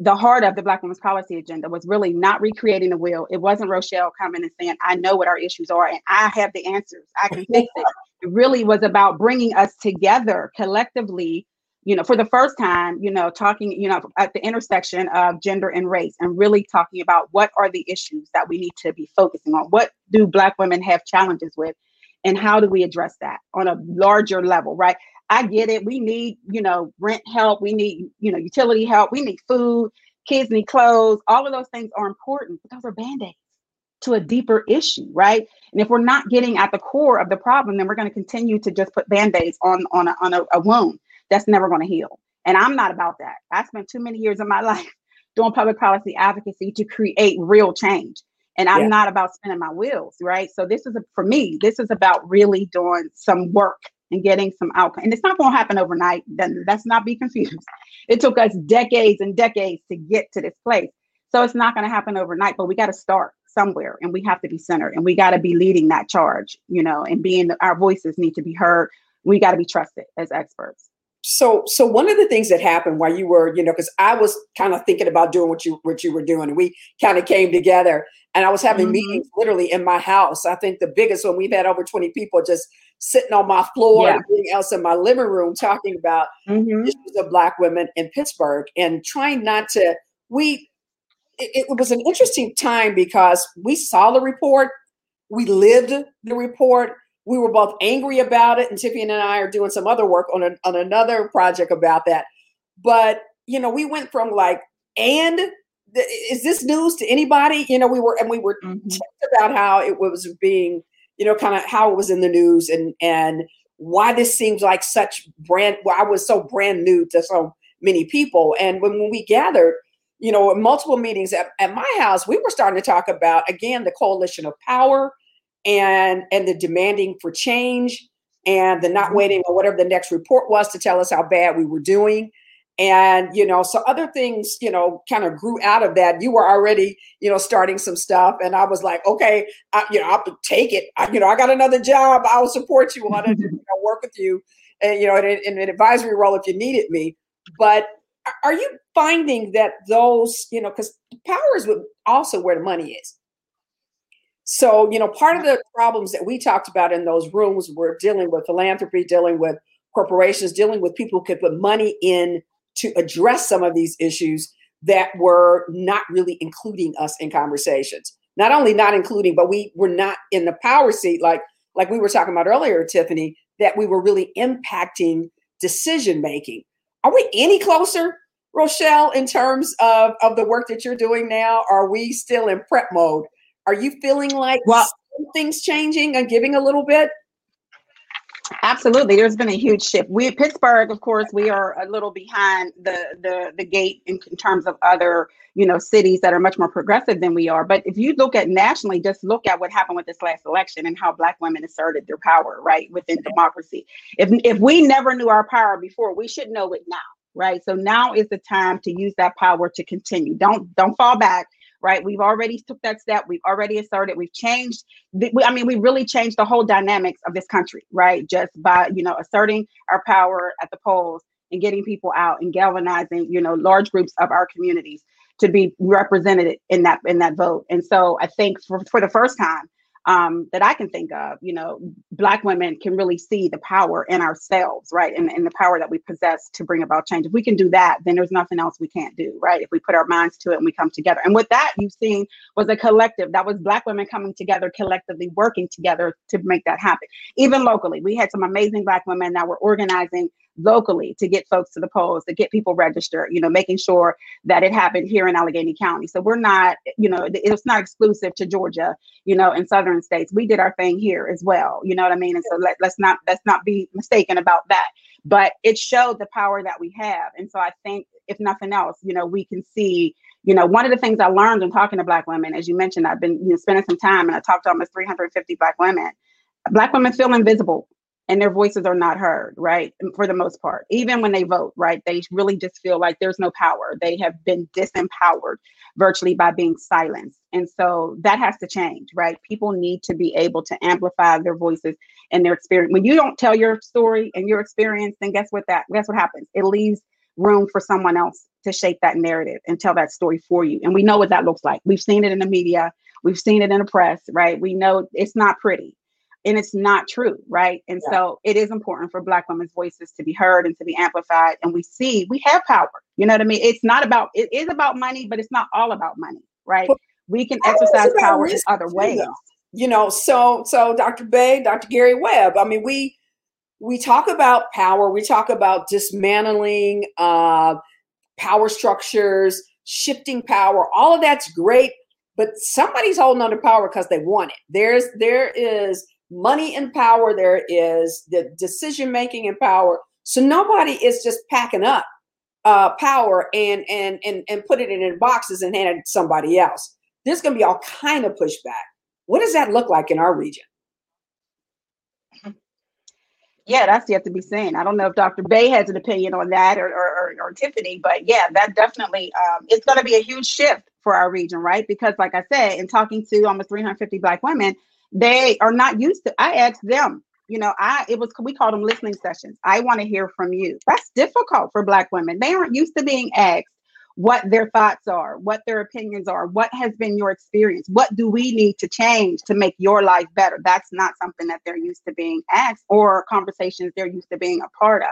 the heart of the Black Women's Policy Agenda was really not recreating the wheel. It wasn't Rochelle coming and saying, I know what our issues are and I have the answers. I can fix it. It really was about bringing us together collectively, you know, for the first time, you know, talking, you know, at the intersection of gender and race and really talking about what are the issues that we need to be focusing on. What do Black women have challenges with? And how do we address that on a larger level, right? I get it. We need, you know, rent help. We need, you know, utility help. We need food. Kids need clothes. All of those things are important, but those are band aids to a deeper issue, right? And if we're not getting at the core of the problem, then we're going to continue to just put band aids on on a, on a, a wound that's never going to heal. And I'm not about that. I spent too many years of my life doing public policy advocacy to create real change. And I'm yeah. not about spinning my wheels, right? So this is a, for me, this is about really doing some work and getting some outcome. And it's not going to happen overnight. Then let's not be confused. It took us decades and decades to get to this place. So it's not going to happen overnight, but we got to start somewhere and we have to be centered and we got to be leading that charge, you know, and being our voices need to be heard. We got to be trusted as experts. So, so one of the things that happened while you were, you know, because I was kind of thinking about doing what you what you were doing, and we kind of came together, and I was having mm-hmm. meetings literally in my house. I think the biggest one we've had over twenty people just sitting on my floor yeah. and everything else in my living room talking about mm-hmm. issues of black women in Pittsburgh and trying not to we it, it was an interesting time because we saw the report, we lived the report, we were both angry about it, and Tiffany and I are doing some other work on, a, on another project about that. But you know, we went from like, and is this news to anybody? You know, we were and we were mm-hmm. about how it was being you know, kind of how it was in the news and and why this seems like such brand. Well, I was so brand new to so many people, and when, when we gathered, you know, multiple meetings at, at my house, we were starting to talk about again the coalition of power and and the demanding for change and the not mm-hmm. waiting or whatever the next report was to tell us how bad we were doing and you know so other things you know kind of grew out of that. You were already you know starting some stuff and i was like okay I, you know i'll take it. I, you know i got another job. I'll support you on it you know, work with you and you know in, in an advisory role if you needed me. But are you finding that those you know because power is also where the money is. So you know part of the problems that we talked about in those rooms were dealing with philanthropy dealing with corporations dealing with people who could put money in to address some of these issues that were not really including us in conversations. Not only not including, but we were not in the power seat, like like we were talking about earlier, Tiffany, that we were really impacting decision making. Are we any closer, Rochelle, in terms of, of the work that you're doing now? Are we still in prep mode? Are you feeling like well, things changing and giving a little bit? Absolutely, there's been a huge shift. We Pittsburgh, of course, we are a little behind the the the gate in, in, terms of other you know cities that are much more progressive than we are. But if you look at nationally, just look at what happened with this last election and how Black women asserted their power right within democracy. If if we never knew our power before, we should know it now, right? So now is the time to use that power to continue. Don't don't fall back right? We've already took that step. We've already asserted. We've changed. The, I mean, we really changed the whole dynamics of this country, right? Just by you know asserting our power at the polls and getting people out and galvanizing, you know, large groups of our communities to be represented in that in that vote. And so I think for for the first time, um, that I can think of, you know, Black women can really see the power in ourselves, right? And, and the power that we possess to bring about change. If we can do that, then there's nothing else we can't do, right? If we put our minds to it and we come together. And with that, you've seen was a collective that was Black women coming together, collectively working together to make that happen. Even locally, we had some amazing Black women that were organizing locally to get folks to the polls, to get people registered, you know, making sure that it happened here in Allegheny County. So we're not, you know, it's not exclusive to Georgia, you know, in southern states. We did our thing here as well. You know what I mean? And so let, let's not let's not be mistaken about that. But it showed the power that we have. And so I think if nothing else, you know, we can see you know, one of the things I learned in talking to Black women, as you mentioned, I've been you know, spending some time and I talked to almost 350 Black women. Black women feel invisible and their voices are not heard, right? For the most part, even when they vote, right? They really just feel like there's no power. They have been disempowered virtually by being silenced. And so that has to change, right? People need to be able to amplify their voices and their experience. When you don't tell your story and your experience, then guess what that guess what happens? It leaves room for someone else to shape that narrative and tell that story for you. And we know what that looks like. We've seen it in the media, we've seen it in the press, right? We know it's not pretty and it's not true, right? And yeah. so it is important for Black women's voices to be heard and to be amplified. And we see we have power. You know what I mean? It's not about it is about money, but it's not all about money, right? But we can exercise power in other ways. Though. You know, so so Dr. Bey, Dr. Gary Webb. I mean, we we talk about power. We talk about dismantling uh, power structures, shifting power. All of that's great, but somebody's holding on to power because they want it. There's there is money and power, there is the decision making and power. So nobody is just packing up uh, power and and and and put it in boxes and hand it to somebody else. There's going to be all kind of pushback. What does that look like in our region? Yeah, that's yet to be seen. I don't know if Dr. Bey has an opinion on that or, or, or, or Tiffany, but yeah, that definitely um, it's going to be a huge shift for our region, right? Because, like I said, in talking to almost 350 Black women, they are not used to i asked them you know i it was we call them listening sessions i want to hear from you that's difficult for black women they aren't used to being asked what their thoughts are what their opinions are what has been your experience what do we need to change to make your life better that's not something that they're used to being asked or conversations they're used to being a part of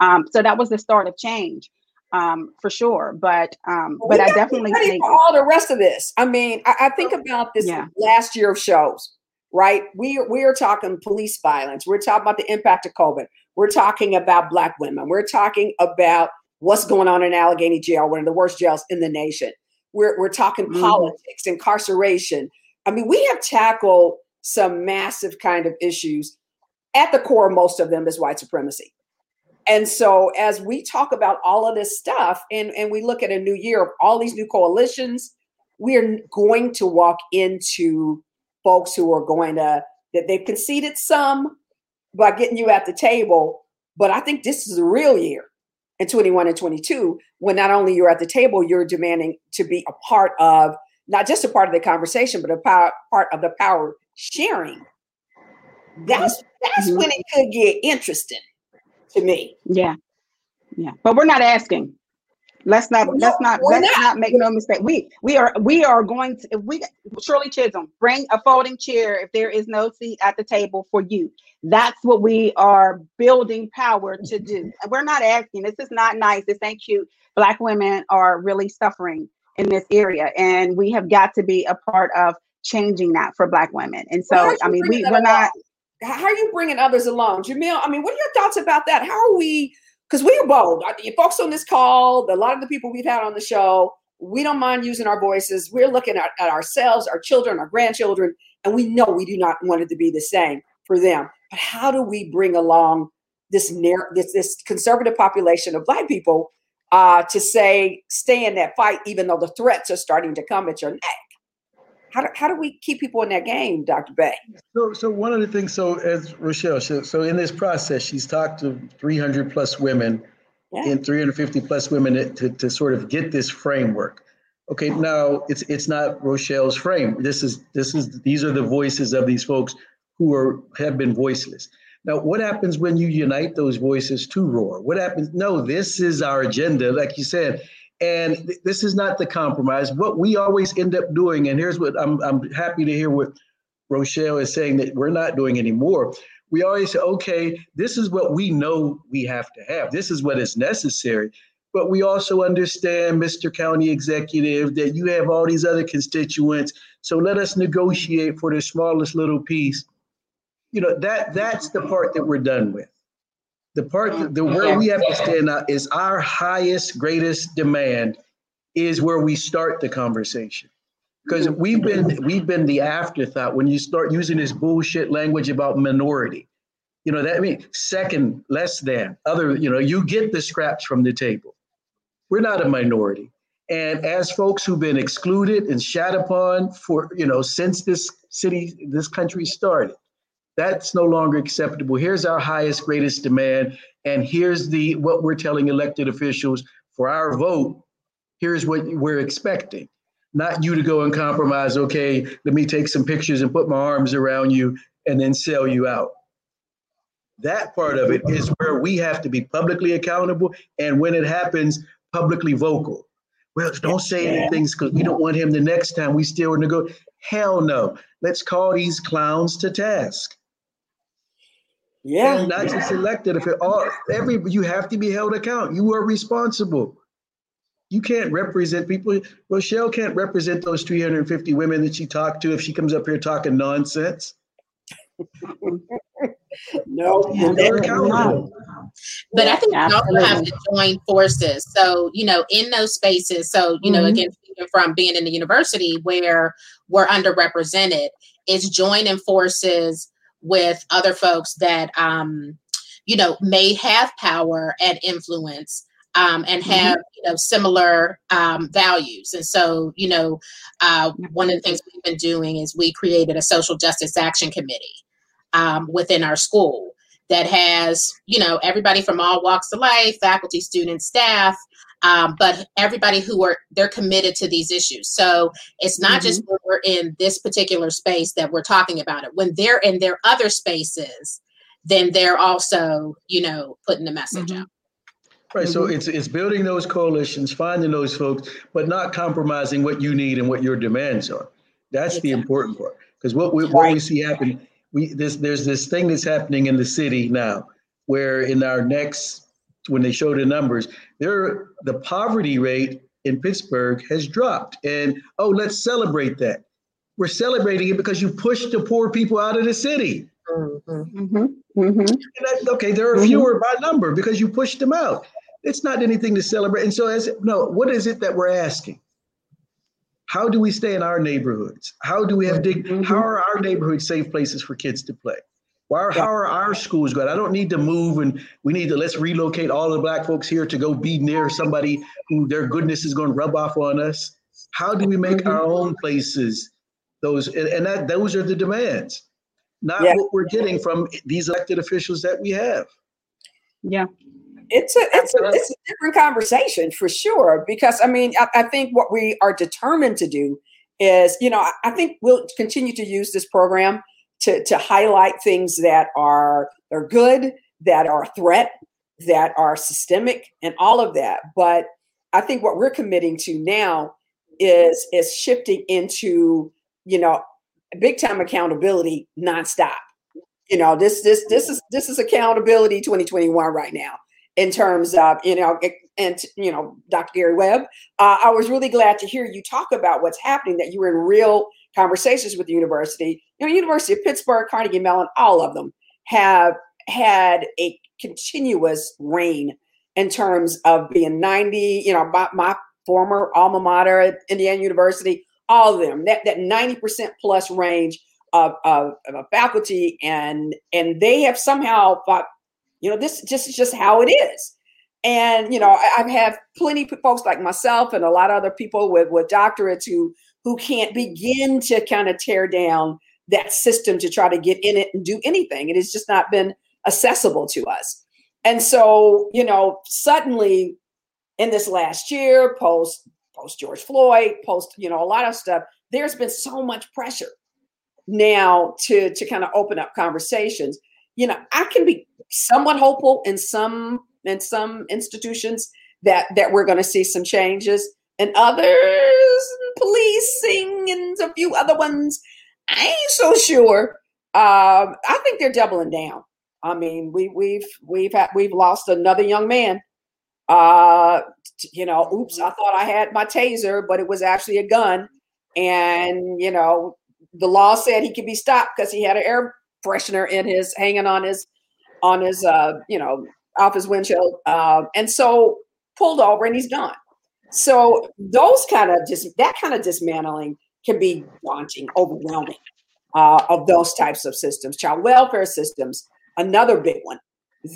um, so that was the start of change um, for sure. But um, well, but I definitely think all the rest of this. I mean, I, I think about this yeah. last year of shows right? We we are talking police violence. We're talking about the impact of COVID. We're talking about black women. We're talking about what's going on in Allegheny Jail, one of the worst jails in the nation. We're we're talking mm-hmm. politics, incarceration. I mean, we have tackled some massive kind of issues. At the core, most of them is white supremacy. And so, as we talk about all of this stuff, and, and we look at a new year of all these new coalitions, we are going to walk into folks who are going to that they've conceded some by getting you at the table. But I think this is a real year in 21 and 22 when not only you're at the table, you're demanding to be a part of not just a part of the conversation, but a power, part of the power sharing. That's that's mm-hmm. when it could get interesting to me. Yeah, yeah. But we're not asking. Let's not let's not let's not. not. make no mistake. We we are we are going to if we Shirley Chisholm bring a folding chair if there is no seat at the table for you. That's what we are building power to do. We're not asking. This is not nice. This ain't cute. Black women are really suffering in this area, and we have got to be a part of changing that for Black women. And so, I mean, we, we're not. How are you bringing others along, Jamil? I mean, what are your thoughts about that? How are we? Because we are bold. You folks on this call, a lot of the people we've had on the show, we don't mind using our voices. We're looking at, at ourselves, our children, our grandchildren, and we know we do not want it to be the same. for them. But how do we bring along this narr- this this conservative population of black people uh, to say stay in that fight, even though the threats are starting to come at your neck? How do, how do we keep people in that game, Dr. Bey? So, so one of the things, so as Rochelle, so, so in this process, she's talked to 300 plus women yeah. and 350 plus women to, to sort of get this framework. Okay, now it's it's not Rochelle's frame. This is this is these are the voices of these folks who are have been voiceless. Now, what happens when you unite those voices to roar? What happens? No, this is our agenda, like you said, and th- this is not the compromise. What we always end up doing, and here's what I'm I'm happy to hear what Rochelle is saying that we're not doing anymore we always say, okay, this is what we know we have to have. This is what is necessary. But we also understand, Mr. County Executive, that you have all these other constituents. So let us negotiate for the smallest little piece. You know, that that's the part that we're done with. The part the where we have to stand out is our highest, greatest demand is where we start the conversation. Because we've been we've been the afterthought when you start using this bullshit language about minority. You know that I mean second less than other you know you get the scraps from the table. We're not a minority. And as folks who've been excluded and shat upon for you know since this city this country started that's no longer acceptable here's our highest greatest demand and here's the what we're telling elected officials for our vote here's what we're expecting not you to go and compromise. Okay, let me take some pictures and put my arms around you and then sell you out. That part of it is where we have to be publicly accountable. And when it happens, publicly vocal. Well, don't say anything because we don't want him the next time. We still want to go. Hell no. Let's call these clowns to task. Yeah. And not just elected. If it all every you have to be held account. You are responsible. You can't represent people. Rochelle can't represent those 350 women that she talked to if she comes up here talking nonsense. no, no. But I think we also have to join forces. So, you know, in those spaces, so, you know, mm-hmm. again, from being in the university where we're underrepresented, is joining forces with other folks that, um, you know, may have power and influence um, and mm-hmm. have mm-hmm. you know similar um, values. And so, you know, uh, one of the things we've been doing is we created a social justice action committee um, within our school that has you know everybody from all walks of life, faculty, students, staff. Um, but everybody who are they're committed to these issues so it's not mm-hmm. just when we're in this particular space that we're talking about it when they're in their other spaces then they're also you know putting the message mm-hmm. out Right. Mm-hmm. So it's it's building those coalitions, finding those folks, but not compromising what you need and what your demands are. That's exactly. the important part. Because what we what we see happen, we this there's this thing that's happening in the city now, where in our next when they show the numbers, there the poverty rate in Pittsburgh has dropped. And oh, let's celebrate that. We're celebrating it because you pushed the poor people out of the city. Mm-hmm. Mm-hmm. mm-hmm. okay, there are mm-hmm. fewer by number because you pushed them out. It's not anything to celebrate. And so, as no, what is it that we're asking? How do we stay in our neighborhoods? How do we have dig? Mm-hmm. How are our neighborhoods safe places for kids to play? Why are, yeah. How are our schools good? I don't need to move, and we need to let's relocate all the black folks here to go be near somebody who their goodness is going to rub off on us. How do we make mm-hmm. our own places those? And, and that those are the demands, not yeah. what we're getting from these elected officials that we have. Yeah, it's a it's a it's a different conversation for sure because I mean I, I, think what we are determined to do is you know I, I, think we'll continue to use this program to to highlight things that are are good that are a threat that are systemic and all of that. But I think what we're committing to now is is shifting into you know big time accountability nonstop. You know this this this is this is accountability 2021 right now in terms of you know and you know dr gary webb uh, i was really glad to hear you talk about what's happening that you were in real conversations with the university you know university of pittsburgh carnegie mellon all of them have had a continuous reign in terms of being 90 you know my, my former alma mater at indiana university all of them that, that 90% plus range of, of, of faculty, and and they have somehow thought, you know, this just is just how it is. And you know, I, I've had plenty of folks like myself and a lot of other people with with doctorates who who can't begin to kind of tear down that system to try to get in it and do anything. It has just not been accessible to us. And so, you know, suddenly in this last year, post post George Floyd, post, you know, a lot of stuff, there's been so much pressure now to to kind of open up conversations. You know, I can be somewhat hopeful in some in some institutions that that we're going to see some changes and others policing and a few other ones. I ain't so sure. Um, i think they're doubling down. I mean we we've we've had we've lost another young man. Uh you know oops i thought i had my taser but it was actually a gun. And you know the law said he could be stopped because he had an air freshener in his hanging on his on his uh you know off his windshield. Uh, and so pulled over and he's done so those kind of just that kind of dismantling can be daunting overwhelming uh, of those types of systems child welfare systems another big one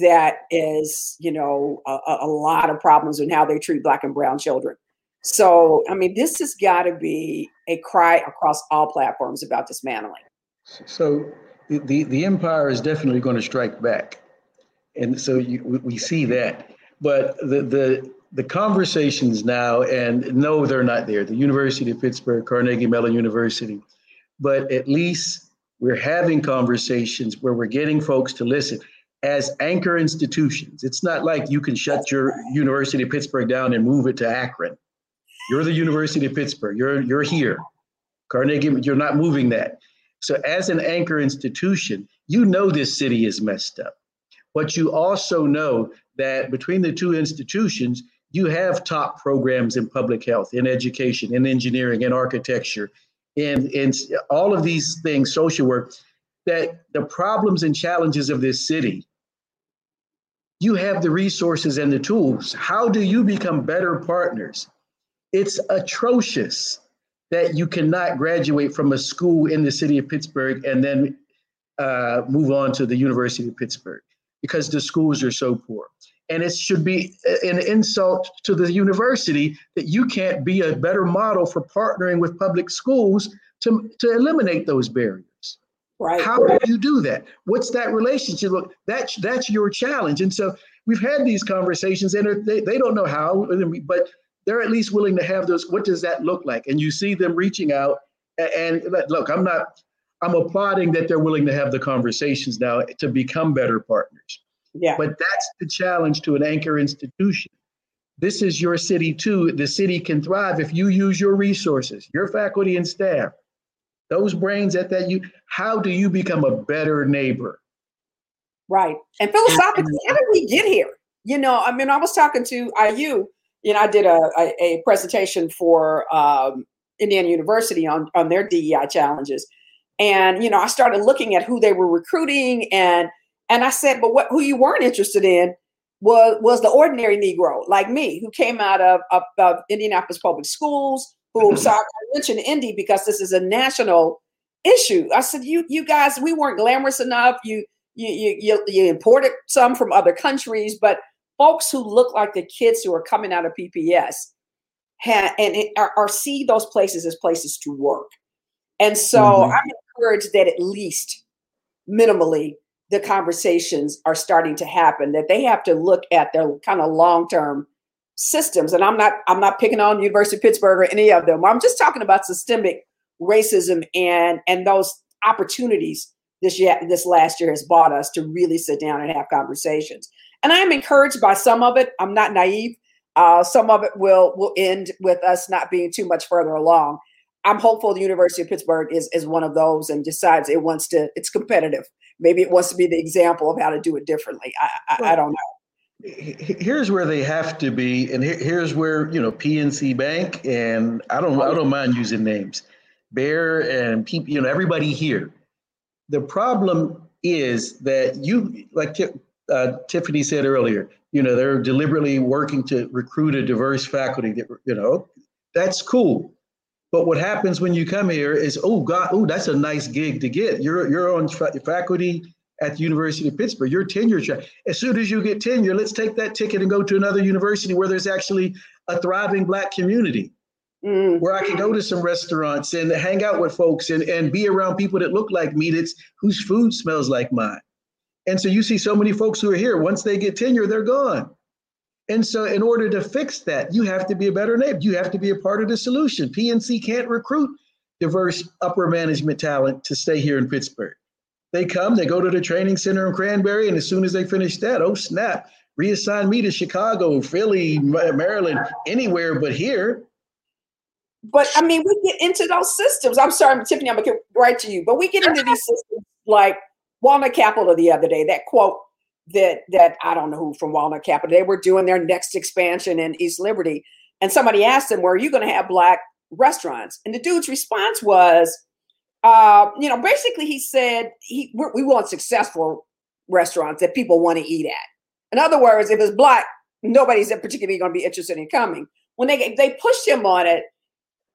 that is you know a, a lot of problems in how they treat black and brown children so, I mean, this has got to be a cry across all platforms about dismantling. So, the, the, empire is definitely going to strike back. And so you, we see that. But the, the, the conversations now, and no, they're not there. The University of Pittsburgh, Carnegie Mellon University, but at least we're having conversations where we're getting folks to listen as anchor institutions. It's not like you can shut your University of Pittsburgh down and move it to Akron. You're the University of Pittsburgh. You're you're here. Carnegie, you're not moving that. So as an anchor institution, you know this city is messed up. But you also know that between the two institutions, you have top programs in public health, in education, in engineering, in architecture, in, in all of these things, social work, that the problems and challenges of this city, you have the resources and the tools. How do you become better partners? It's atrocious that you cannot graduate from a school in the city of Pittsburgh and then uh, move on to the University of Pittsburgh because the schools are so poor. And it should be an insult to the university that you can't be a better model for partnering with public schools to, to eliminate those barriers. Right. How do you do that? What's that relationship? Look, that's that's your challenge. And so we've had these conversations, and they, they don't know how, but they're at least willing to have those. What does that look like? And you see them reaching out. And, and look, I'm not, I'm applauding that they're willing to have the conversations now to become better partners. Yeah. But that's the challenge to an anchor institution. This is your city too. The city can thrive if you use your resources, your faculty and staff, those brains at that you. How do you become a better neighbor? Right. And philosophically, how did we get here? You know, I mean, I was talking to IU you know, I did a, a, a presentation for um, Indiana University on, on their DEI challenges. And, you know, I started looking at who they were recruiting and and I said, but what who you weren't interested in was was the ordinary Negro like me, who came out of, of, of Indianapolis public schools, who so I mentioned Indy because this is a national issue. I said, you you guys, we weren't glamorous enough. You you you you imported some from other countries, but folks who look like the kids who are coming out of PPS and are, are, see those places as places to work. And so mm-hmm. I'm encouraged that at least minimally the conversations are starting to happen that they have to look at their kind of long-term systems and i'm not i'm not picking on university of pittsburgh or any of them i'm just talking about systemic racism and and those opportunities this year this last year has bought us to really sit down and have conversations and I am encouraged by some of it. I'm not naive. Uh, some of it will will end with us not being too much further along. I'm hopeful the University of Pittsburgh is is one of those and decides it wants to. It's competitive. Maybe it wants to be the example of how to do it differently. I I, well, I don't know. Here's where they have to be, and here's where you know PNC Bank and I don't I don't mind using names, Bear and people, you know everybody here. The problem is that you like uh, Tiffany said earlier, you know, they're deliberately working to recruit a diverse faculty that, you know, that's cool. But what happens when you come here is, oh God, oh that's a nice gig to get. You're you're on faculty at the University of Pittsburgh. You're tenure track. As soon as you get tenure, let's take that ticket and go to another university where there's actually a thriving Black community, mm. where I can go to some restaurants and hang out with folks and, and be around people that look like me, that's whose food smells like mine. And so you see so many folks who are here. Once they get tenure, they're gone. And so, in order to fix that, you have to be a better neighbor. You have to be a part of the solution. PNC can't recruit diverse upper management talent to stay here in Pittsburgh. They come, they go to the training center in Cranberry, and as soon as they finish that, oh snap, reassign me to Chicago, Philly, Maryland, anywhere but here. But I mean, we get into those systems. I'm sorry, Tiffany, I'm gonna get right to you, but we get into these systems like Walnut Capital the other day, that quote that that I don't know who from Walnut Capital, they were doing their next expansion in East Liberty. And somebody asked them, Where are you going to have black restaurants? And the dude's response was, uh, you know, basically he said he we want successful restaurants that people want to eat at. In other words, if it's black, nobody's particularly going to be interested in coming. When they they pushed him on it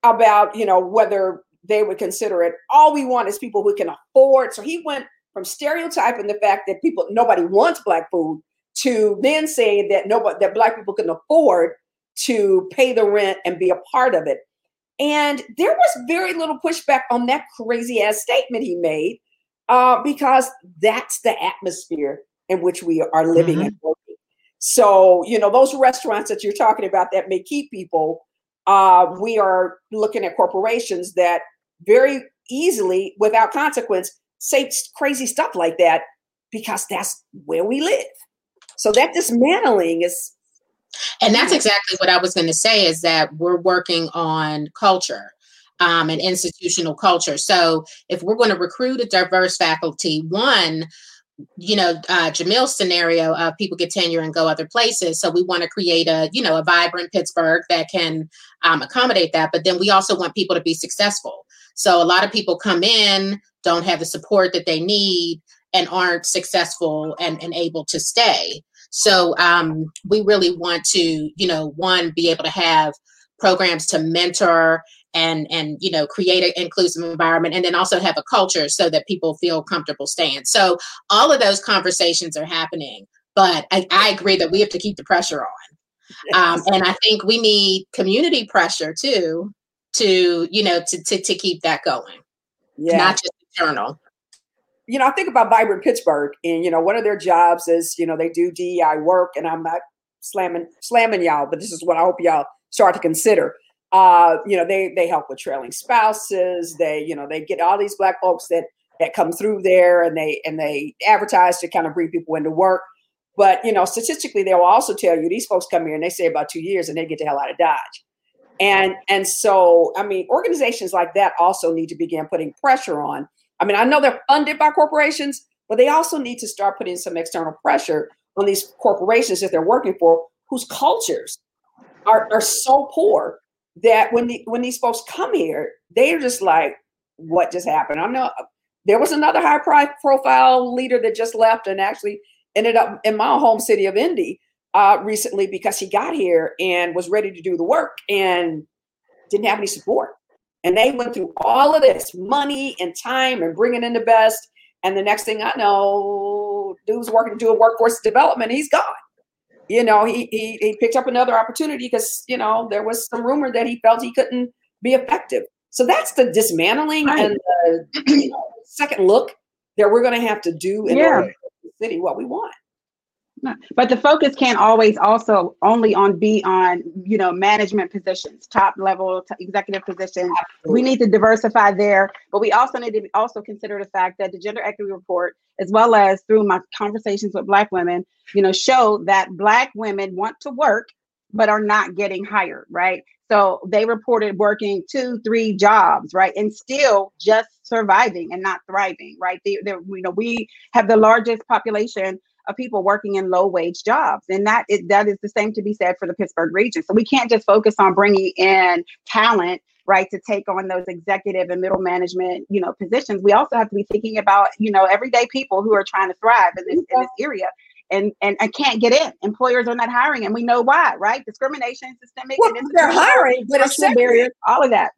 about you know whether they would consider it, all we want is people who can afford. So he went from stereotyping the fact that people nobody wants black food to then saying that nobody that black people can afford to pay the rent and be a part of it. And there was very little pushback on that crazy ass statement he made uh, because that's the atmosphere in which we are living mm-hmm. and working. So, you know, those restaurants that you're talking about that may keep people, uh, we are looking at corporations that very easily, without consequence, say crazy stuff like that because that's where we live. So that dismantling is. And that's exactly what I was going to say is that we're working on culture um, and institutional culture. So if we're going to recruit a diverse faculty, one, you know, uh, Jamil's scenario of people get tenure and go other places. So we want to create a, you know, a vibrant Pittsburgh that can um, accommodate that. But then we also want people to be successful. So a lot of people come in, don't have the support that they need, and aren't successful and, and able to stay. So um, we really want to, you know, one, be able to have programs to mentor and and you know create an inclusive environment and then also have a culture so that people feel comfortable staying. So all of those conversations are happening but i, I agree that we have to keep the pressure on. Um, and i think we need community pressure too to you know to to, to keep that going. Yeah. not just you know i think about vibrant pittsburgh and you know one of their jobs is you know they do dei work and i'm not slamming slamming y'all but this is what i hope y'all start to consider. Uh you know they they help with trailing spouses they you know they get all these black folks that that come through there and they and they advertise to kind of bring people into work. But you know statistically they will also tell you these folks come here and they say about two years and they get the hell out of dodge. And and so i mean organizations like that also need to begin putting pressure on i mean i know they're funded by corporations but they also need to start putting some external pressure on these corporations that they're working for whose cultures are, are so poor that when the, when these folks come here they're just like what just happened i'm not there was another high profile leader that just left and actually ended up in my home city of indy uh, recently because he got here and was ready to do the work and didn't have any support. And they went through all of this money and time and bringing in the best. And the next thing I know, dude's working doing workforce development. He's gone. You know, he, he he picked up another opportunity because you know there was some rumor that he felt he couldn't be effective. So that's the dismantling right. and the you know, second look that we're going to have to do in yeah. order to the city what we want. But the focus can't always also only on be on you know management positions, top level t- executive positions. We need to diversify there, but we also need to also consider the fact that the gender equity report, as well as through my conversations with Black women, you know, show that Black women want to work but are not getting hired, right? So they reported working two, three jobs, right, and still just surviving and not thriving, right? They, you know, we have the largest population of people working in low wage jobs. And that is, that is the same to be said for the Pittsburgh region. So we can't just focus on bringing in talent right to take on those executive and middle management you know positions we also have to be thinking about you know everyday people who are trying to thrive in this, in this area and, and and can't get in. Employers are not hiring, and we know why, right? Discrimination, systemic, well, they're hiring, but it's barriers, all of that.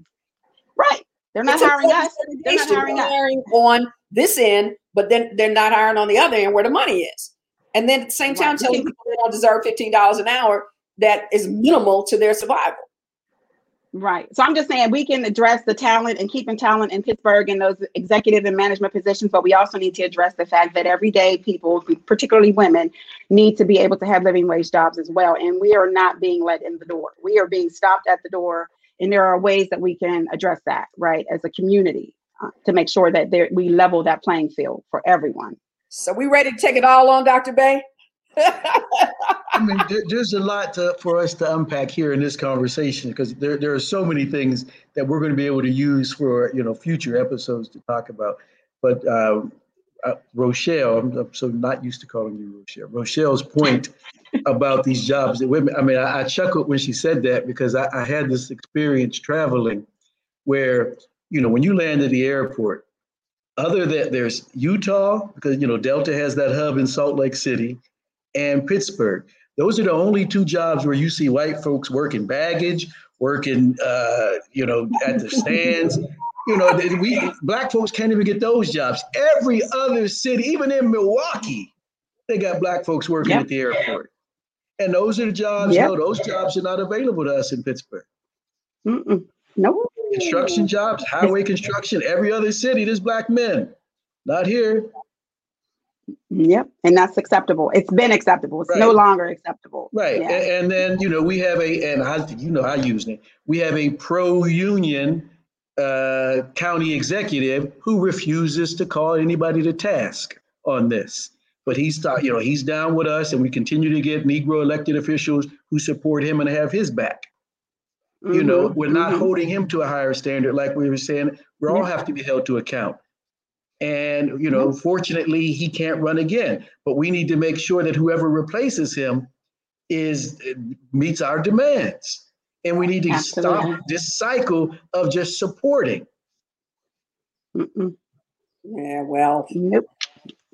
Right. They're not hiring us. They're not hiring, us. hiring on this end, but then they're not hiring on the other end where the money is. And then at the same time, right. telling people they don't deserve $15 an hour that is minimal to their survival. Right. So I'm just saying we can address the talent and keeping talent in Pittsburgh in those executive and management positions, but we also need to address the fact that everyday people, particularly women, need to be able to have living wage jobs as well. And we are not being let in the door. We are being stopped at the door. And there are ways that we can address that, right, as a community uh, to make sure that there, we level that playing field for everyone. So we ready to take it all on, Dr. Bey? I mean, there, there's a lot to, for us to unpack here in this conversation because there, there are so many things that we're going to be able to use for you know future episodes to talk about. But uh, uh, Rochelle, I'm, I'm, so not used to calling you Rochelle. Rochelle's point about these jobs that women. I mean, I, I chuckled when she said that because I, I had this experience traveling where you know when you land at the airport other than there's Utah because you know Delta has that hub in Salt Lake City and Pittsburgh. Those are the only two jobs where you see white folks working baggage, working, uh, you know, at the stands. You know, we black folks can't even get those jobs. Every other city, even in Milwaukee, they got black folks working yep. at the airport. And those are the jobs. Yep. No, those jobs are not available to us in Pittsburgh. Mm-mm. Nope. Construction jobs, highway construction, every other city, there's black men. Not here. Yep, and that's acceptable. It's been acceptable. It's right. no longer acceptable. Right, yeah. and, and, then you know we have a, and I, you know I use it. We have a pro-union uh, county executive who refuses to call anybody to task on this. But he's, you know, he's down with us, and we continue to get Negro elected officials who support him and have his back. Mm-hmm. You know, we're not mm-hmm. holding him to a higher standard, like we were saying. We all have to be held to account. And, you know, fortunately, he can't run again. But we need to make sure that whoever replaces him is meets our demands. And we need to Absolutely. stop this cycle of just supporting. Mm-mm. Yeah, well, nope.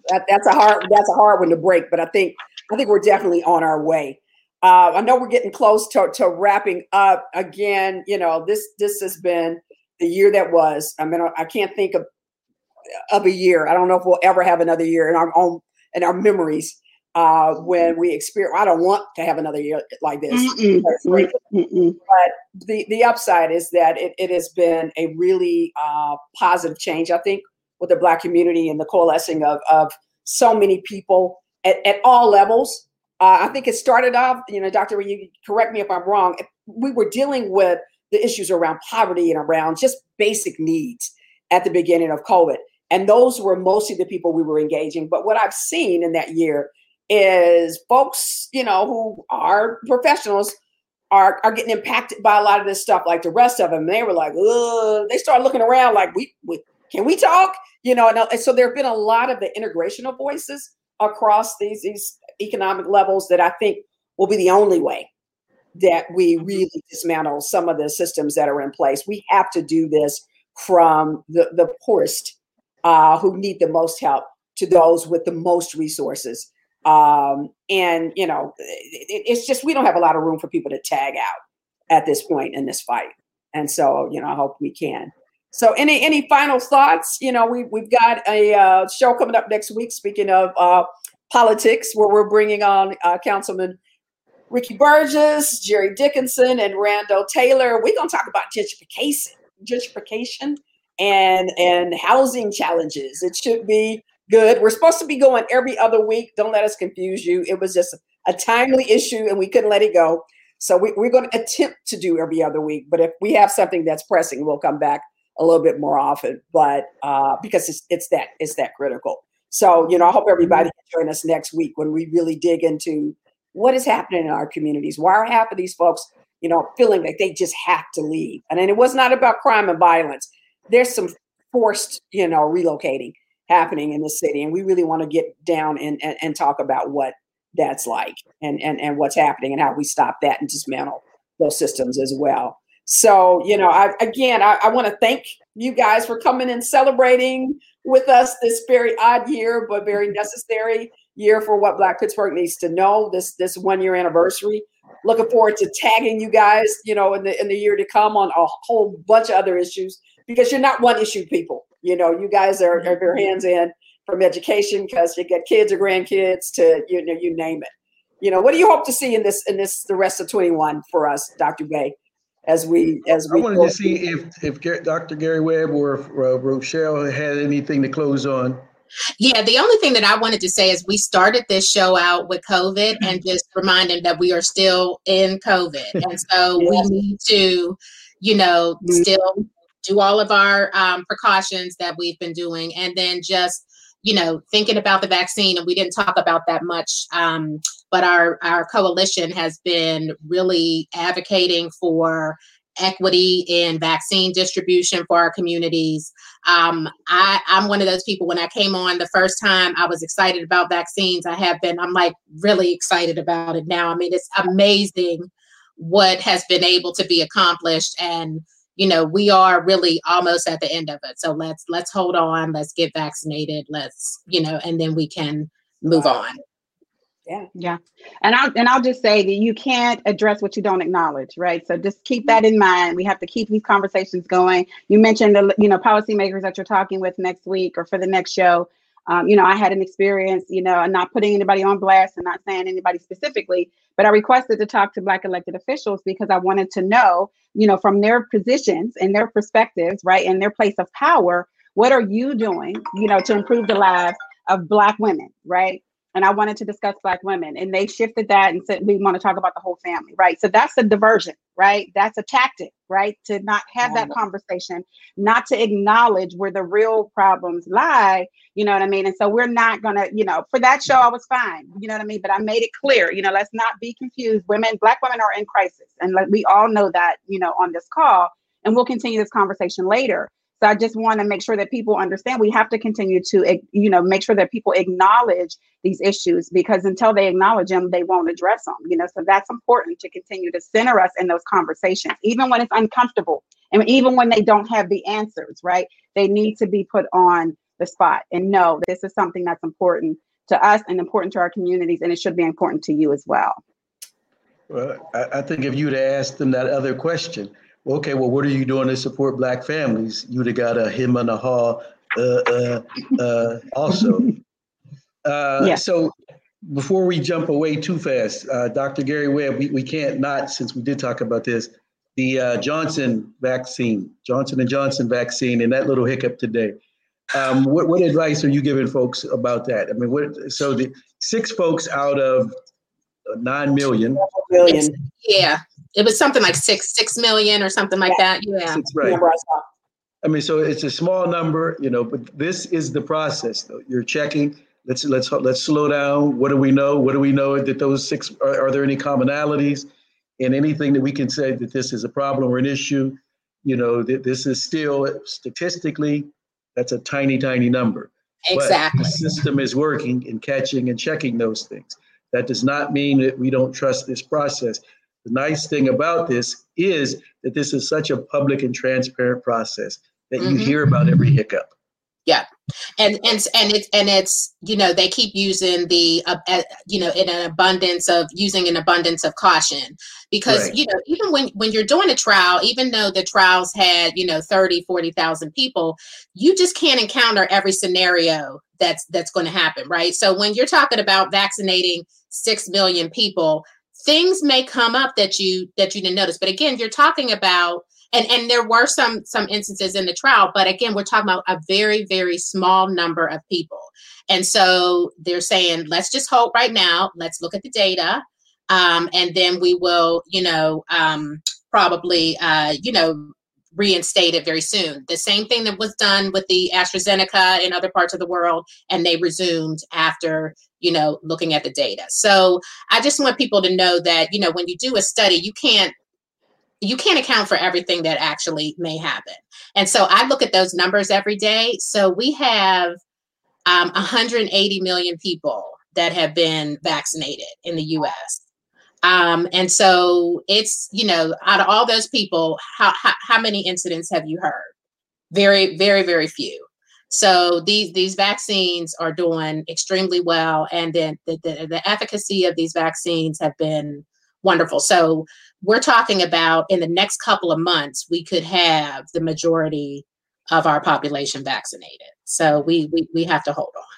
that, that's a hard that's a hard one to break, but I think I think we're definitely on our way. Uh, I know we're getting close to, to wrapping up. Again, you know, this this has been the year that was. I mean, I can't think of of a year. I don't know if we'll ever have another year in our own in our memories uh, when we experience. I don't want to have another year like this. Mm-mm, mm-mm. But the the upside is that it, it has been a really uh, positive change. I think with the Black community and the coalescing of of so many people at, at all levels. Uh, I think it started off, you know, Doctor, you correct me if I'm wrong. We were dealing with the issues around poverty and around just basic needs at the beginning of COVID. And those were mostly the people we were engaging. But what I've seen in that year is folks, you know, who are professionals are, are getting impacted by a lot of this stuff, like the rest of them. They were like, Ugh. they start looking around like, we, we can we talk? You know, and, and so there have been a lot of the integration of voices across these, these economic levels that I think will be the only way that we mm-hmm. really dismantle some of the systems that are in place. We have to do this from the, the poorest uh, who need the most help to those with the most resources. Um, and you know, it, it's just we don't have a lot of room for people to tag out at this point in this fight. And so, you know, I hope we can. So, any any final thoughts? You know, we we've got a uh, show coming up next week. Speaking of uh, politics, where we're bringing on uh, Councilman Ricky Burgess, Jerry Dickinson, and Randall Taylor. We're gonna talk about gentrification, gentrification, and and housing challenges. It should be good. We're supposed to be going every other week. Don't let us confuse you. It was just a timely issue and we couldn't let it go. So we, are going to attempt to do every other week. But if we have something that's pressing, we'll come back a little bit more often. But uh, because it's it's that it's that critical. So you know, I hope everybody can join us next week when we really dig into what is happening in our communities. Why are half of these folks, you know, feeling like they just have to leave? And then it was not about crime and violence there's some forced, you know, relocating happening in the city. And we really want to get down and, and, and talk about what that's like and, and, and what's happening and how we stop that and dismantle those systems as well. So, you know, I, again, I, I want to thank you guys for coming and celebrating with us this very odd year, but very mm-hmm. necessary year for what Black Pittsburgh needs to know. This this one year anniversary looking forward to tagging you guys, you know, in the in the year to come on a whole bunch of other issues because you're not one issue people. You know, you guys are, are mm-hmm. your hands in from education because you get kids or grandkids to you know you name it. You know, what do you hope to see in this in this the rest of 21 for us, Dr. Gay? As we as we I wanted to see if if Dr. Gary Webb or uh, Rochelle had anything to close on. Yeah, the only thing that I wanted to say is we started this show out with COVID and just remind them that we are still in COVID. And so we need to, you know, mm-hmm. still do all of our um, precautions that we've been doing, and then just you know thinking about the vaccine. And we didn't talk about that much, um, but our our coalition has been really advocating for equity in vaccine distribution for our communities. Um, I, I'm one of those people. When I came on the first time, I was excited about vaccines. I have been. I'm like really excited about it now. I mean, it's amazing what has been able to be accomplished and you know we are really almost at the end of it. So let's let's hold on let's get vaccinated let's you know and then we can move on. Yeah. Yeah. And i'll and i'll just say that you can't address what you don't acknowledge right? So just keep that in mind. We have to keep these conversations going. You mentioned the you know policymakers that you're talking with next week or for the next show um, you know, I had an experience, you know, not putting anybody on blast and not saying anybody specifically, but I requested to talk to Black elected officials because I wanted to know, you know, from their positions and their perspectives, right, and their place of power, what are you doing, you know, to improve the lives of Black women, right? And I wanted to discuss Black women. And they shifted that and said, we want to talk about the whole family, right? So that's a diversion, right? That's a tactic, right? To not have that conversation, not to acknowledge where the real problems lie, you know what I mean? And so we're not going to, you know, for that show, I was fine, you know what I mean? But I made it clear, you know, let's not be confused. Women, Black women are in crisis. And like we all know that, you know, on this call. And we'll continue this conversation later. So I just want to make sure that people understand we have to continue to, you know, make sure that people acknowledge these issues because until they acknowledge them, they won't address them, you know. So that's important to continue to center us in those conversations, even when it's uncomfortable and even when they don't have the answers, right? They need to be put on the spot and know this is something that's important to us and important to our communities, and it should be important to you as well. Well, I, I think if you'd asked them that other question, okay, well, what are you doing to support black families? You'd have got a him and a haw uh, uh, uh, also. Uh, yeah. So before we jump away too fast, uh, Dr. Gary Webb, we, we can't not, since we did talk about this, the uh, Johnson vaccine, Johnson and Johnson vaccine, and that little hiccup today. Um, what, what advice are you giving folks about that? I mean, what, so the six folks out of nine million. million. Yeah, it was something like six six million or something like yeah. that. Yeah, Six, right. I mean, so it's a small number, you know, but this is the process. Though you're checking. Let's let's let's slow down. What do we know? What do we know that those six are, are there any commonalities? And anything that we can say that this is a problem or an issue, you know, that this is still statistically, that's a tiny, tiny number. Exactly. But the system is working in catching and checking those things. That does not mean that we don't trust this process. The nice thing about this is that this is such a public and transparent process that mm-hmm. you hear about every hiccup. Yeah, and and and it's and it's you know they keep using the uh, uh, you know in an abundance of using an abundance of caution because right. you know even when when you're doing a trial even though the trials had you know 30 40,000 people you just can't encounter every scenario that's that's going to happen right so when you're talking about vaccinating 6 million people things may come up that you that you didn't notice. But again you're talking about and and there were some some instances in the trial but again we're talking about a very very small number of people. And so they're saying let's just hold right now let's look at the data um, and then we will you know um, probably uh, you know reinstate it very soon the same thing that was done with the astrazeneca in other parts of the world and they resumed after you know looking at the data so i just want people to know that you know when you do a study you can't you can't account for everything that actually may happen. And so I look at those numbers every day. So we have um, 180 million people that have been vaccinated in the US. Um, and so it's, you know, out of all those people, how, how, how many incidents have you heard? Very, very, very few. So these these vaccines are doing extremely well, and then the, the, the efficacy of these vaccines have been wonderful. So we're talking about in the next couple of months, we could have the majority of our population vaccinated. So we we, we have to hold on.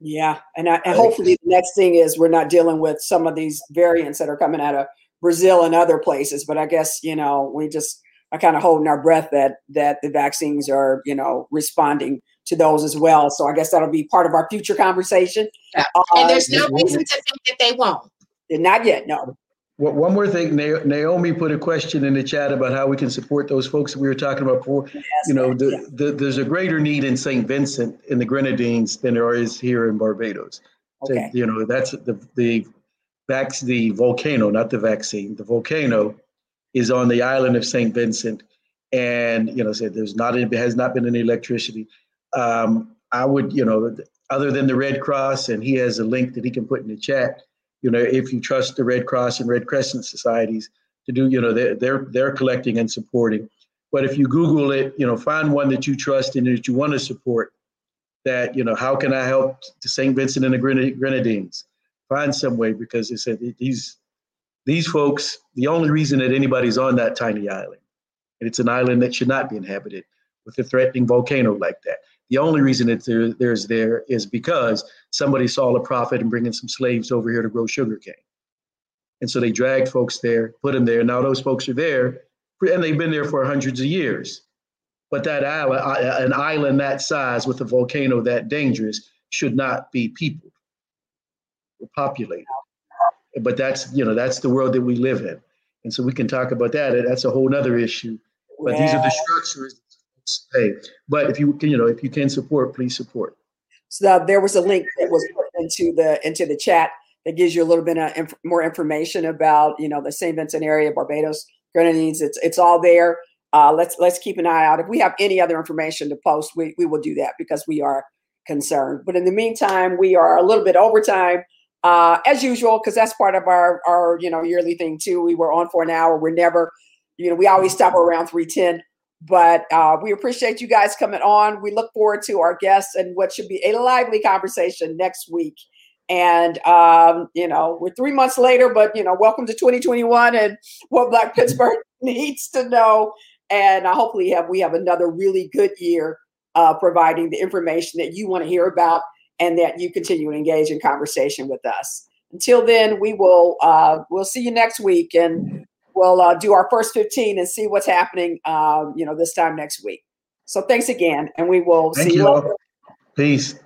Yeah, and, I, and hopefully the next thing is we're not dealing with some of these variants that are coming out of Brazil and other places. But I guess you know we just are kind of holding our breath that that the vaccines are you know responding to those as well. So I guess that'll be part of our future conversation. Yeah. Uh, and there's no reason to think that they won't. Not yet, no. Well, one more thing, Naomi put a question in the chat about how we can support those folks that we were talking about before. Yes, you know, the, yeah. the, there's a greater need in St. Vincent in the Grenadines than there is here in Barbados. Okay. So, you know, that's the the vac- the volcano, not the vaccine. The volcano is on the island of St. Vincent, and you know, said there's not any, has not been any electricity. Um, I would, you know, other than the Red Cross, and he has a link that he can put in the chat you know, if you trust the Red Cross and Red Crescent societies to do, you know, they're they're, they're collecting and supporting. But if you Google it, you know, find one that you trust and that you want to support. That you know, how can I help the St. Vincent and the Grenadines? Find some way because they said these these folks. The only reason that anybody's on that tiny island, and it's an island that should not be inhabited with a threatening volcano like that. The only reason that there, there's there is because somebody saw a profit in bringing some slaves over here to grow sugarcane. And so they dragged folks there, put them there. Now those folks are there, and they've been there for hundreds of years. But that island, uh, uh, an island that size with a volcano that dangerous, should not be peopled or populated. But that's you know that's the world that we live in, and so we can talk about that. That's a whole other issue. But yeah. these are the structures Hey, But if you can, you know, if you can support, please support. So there was a link that was put into the into the chat that gives you a little bit of inf- more information about you know the St. Vincent area, Barbados, Grenadines. It's it's all there. Uh, let's let's keep an eye out. If we have any other information to post, we we will do that because we are concerned. But in the meantime, we are a little bit overtime uh, as usual because that's part of our our you know yearly thing too. We were on for an hour. We're never, you know, we always stop around three ten. But uh, we appreciate you guys coming on. We look forward to our guests and what should be a lively conversation next week. And um, you know, we're three months later, but you know, welcome to 2021 and what Black Pittsburgh needs to know. And uh, hopefully, have we have another really good year uh, providing the information that you want to hear about, and that you continue to engage in conversation with us. Until then, we will uh, we'll see you next week, and we'll uh, do our first 15 and see what's happening, uh, you know, this time next week. So thanks again, and we will Thank see you. you Peace.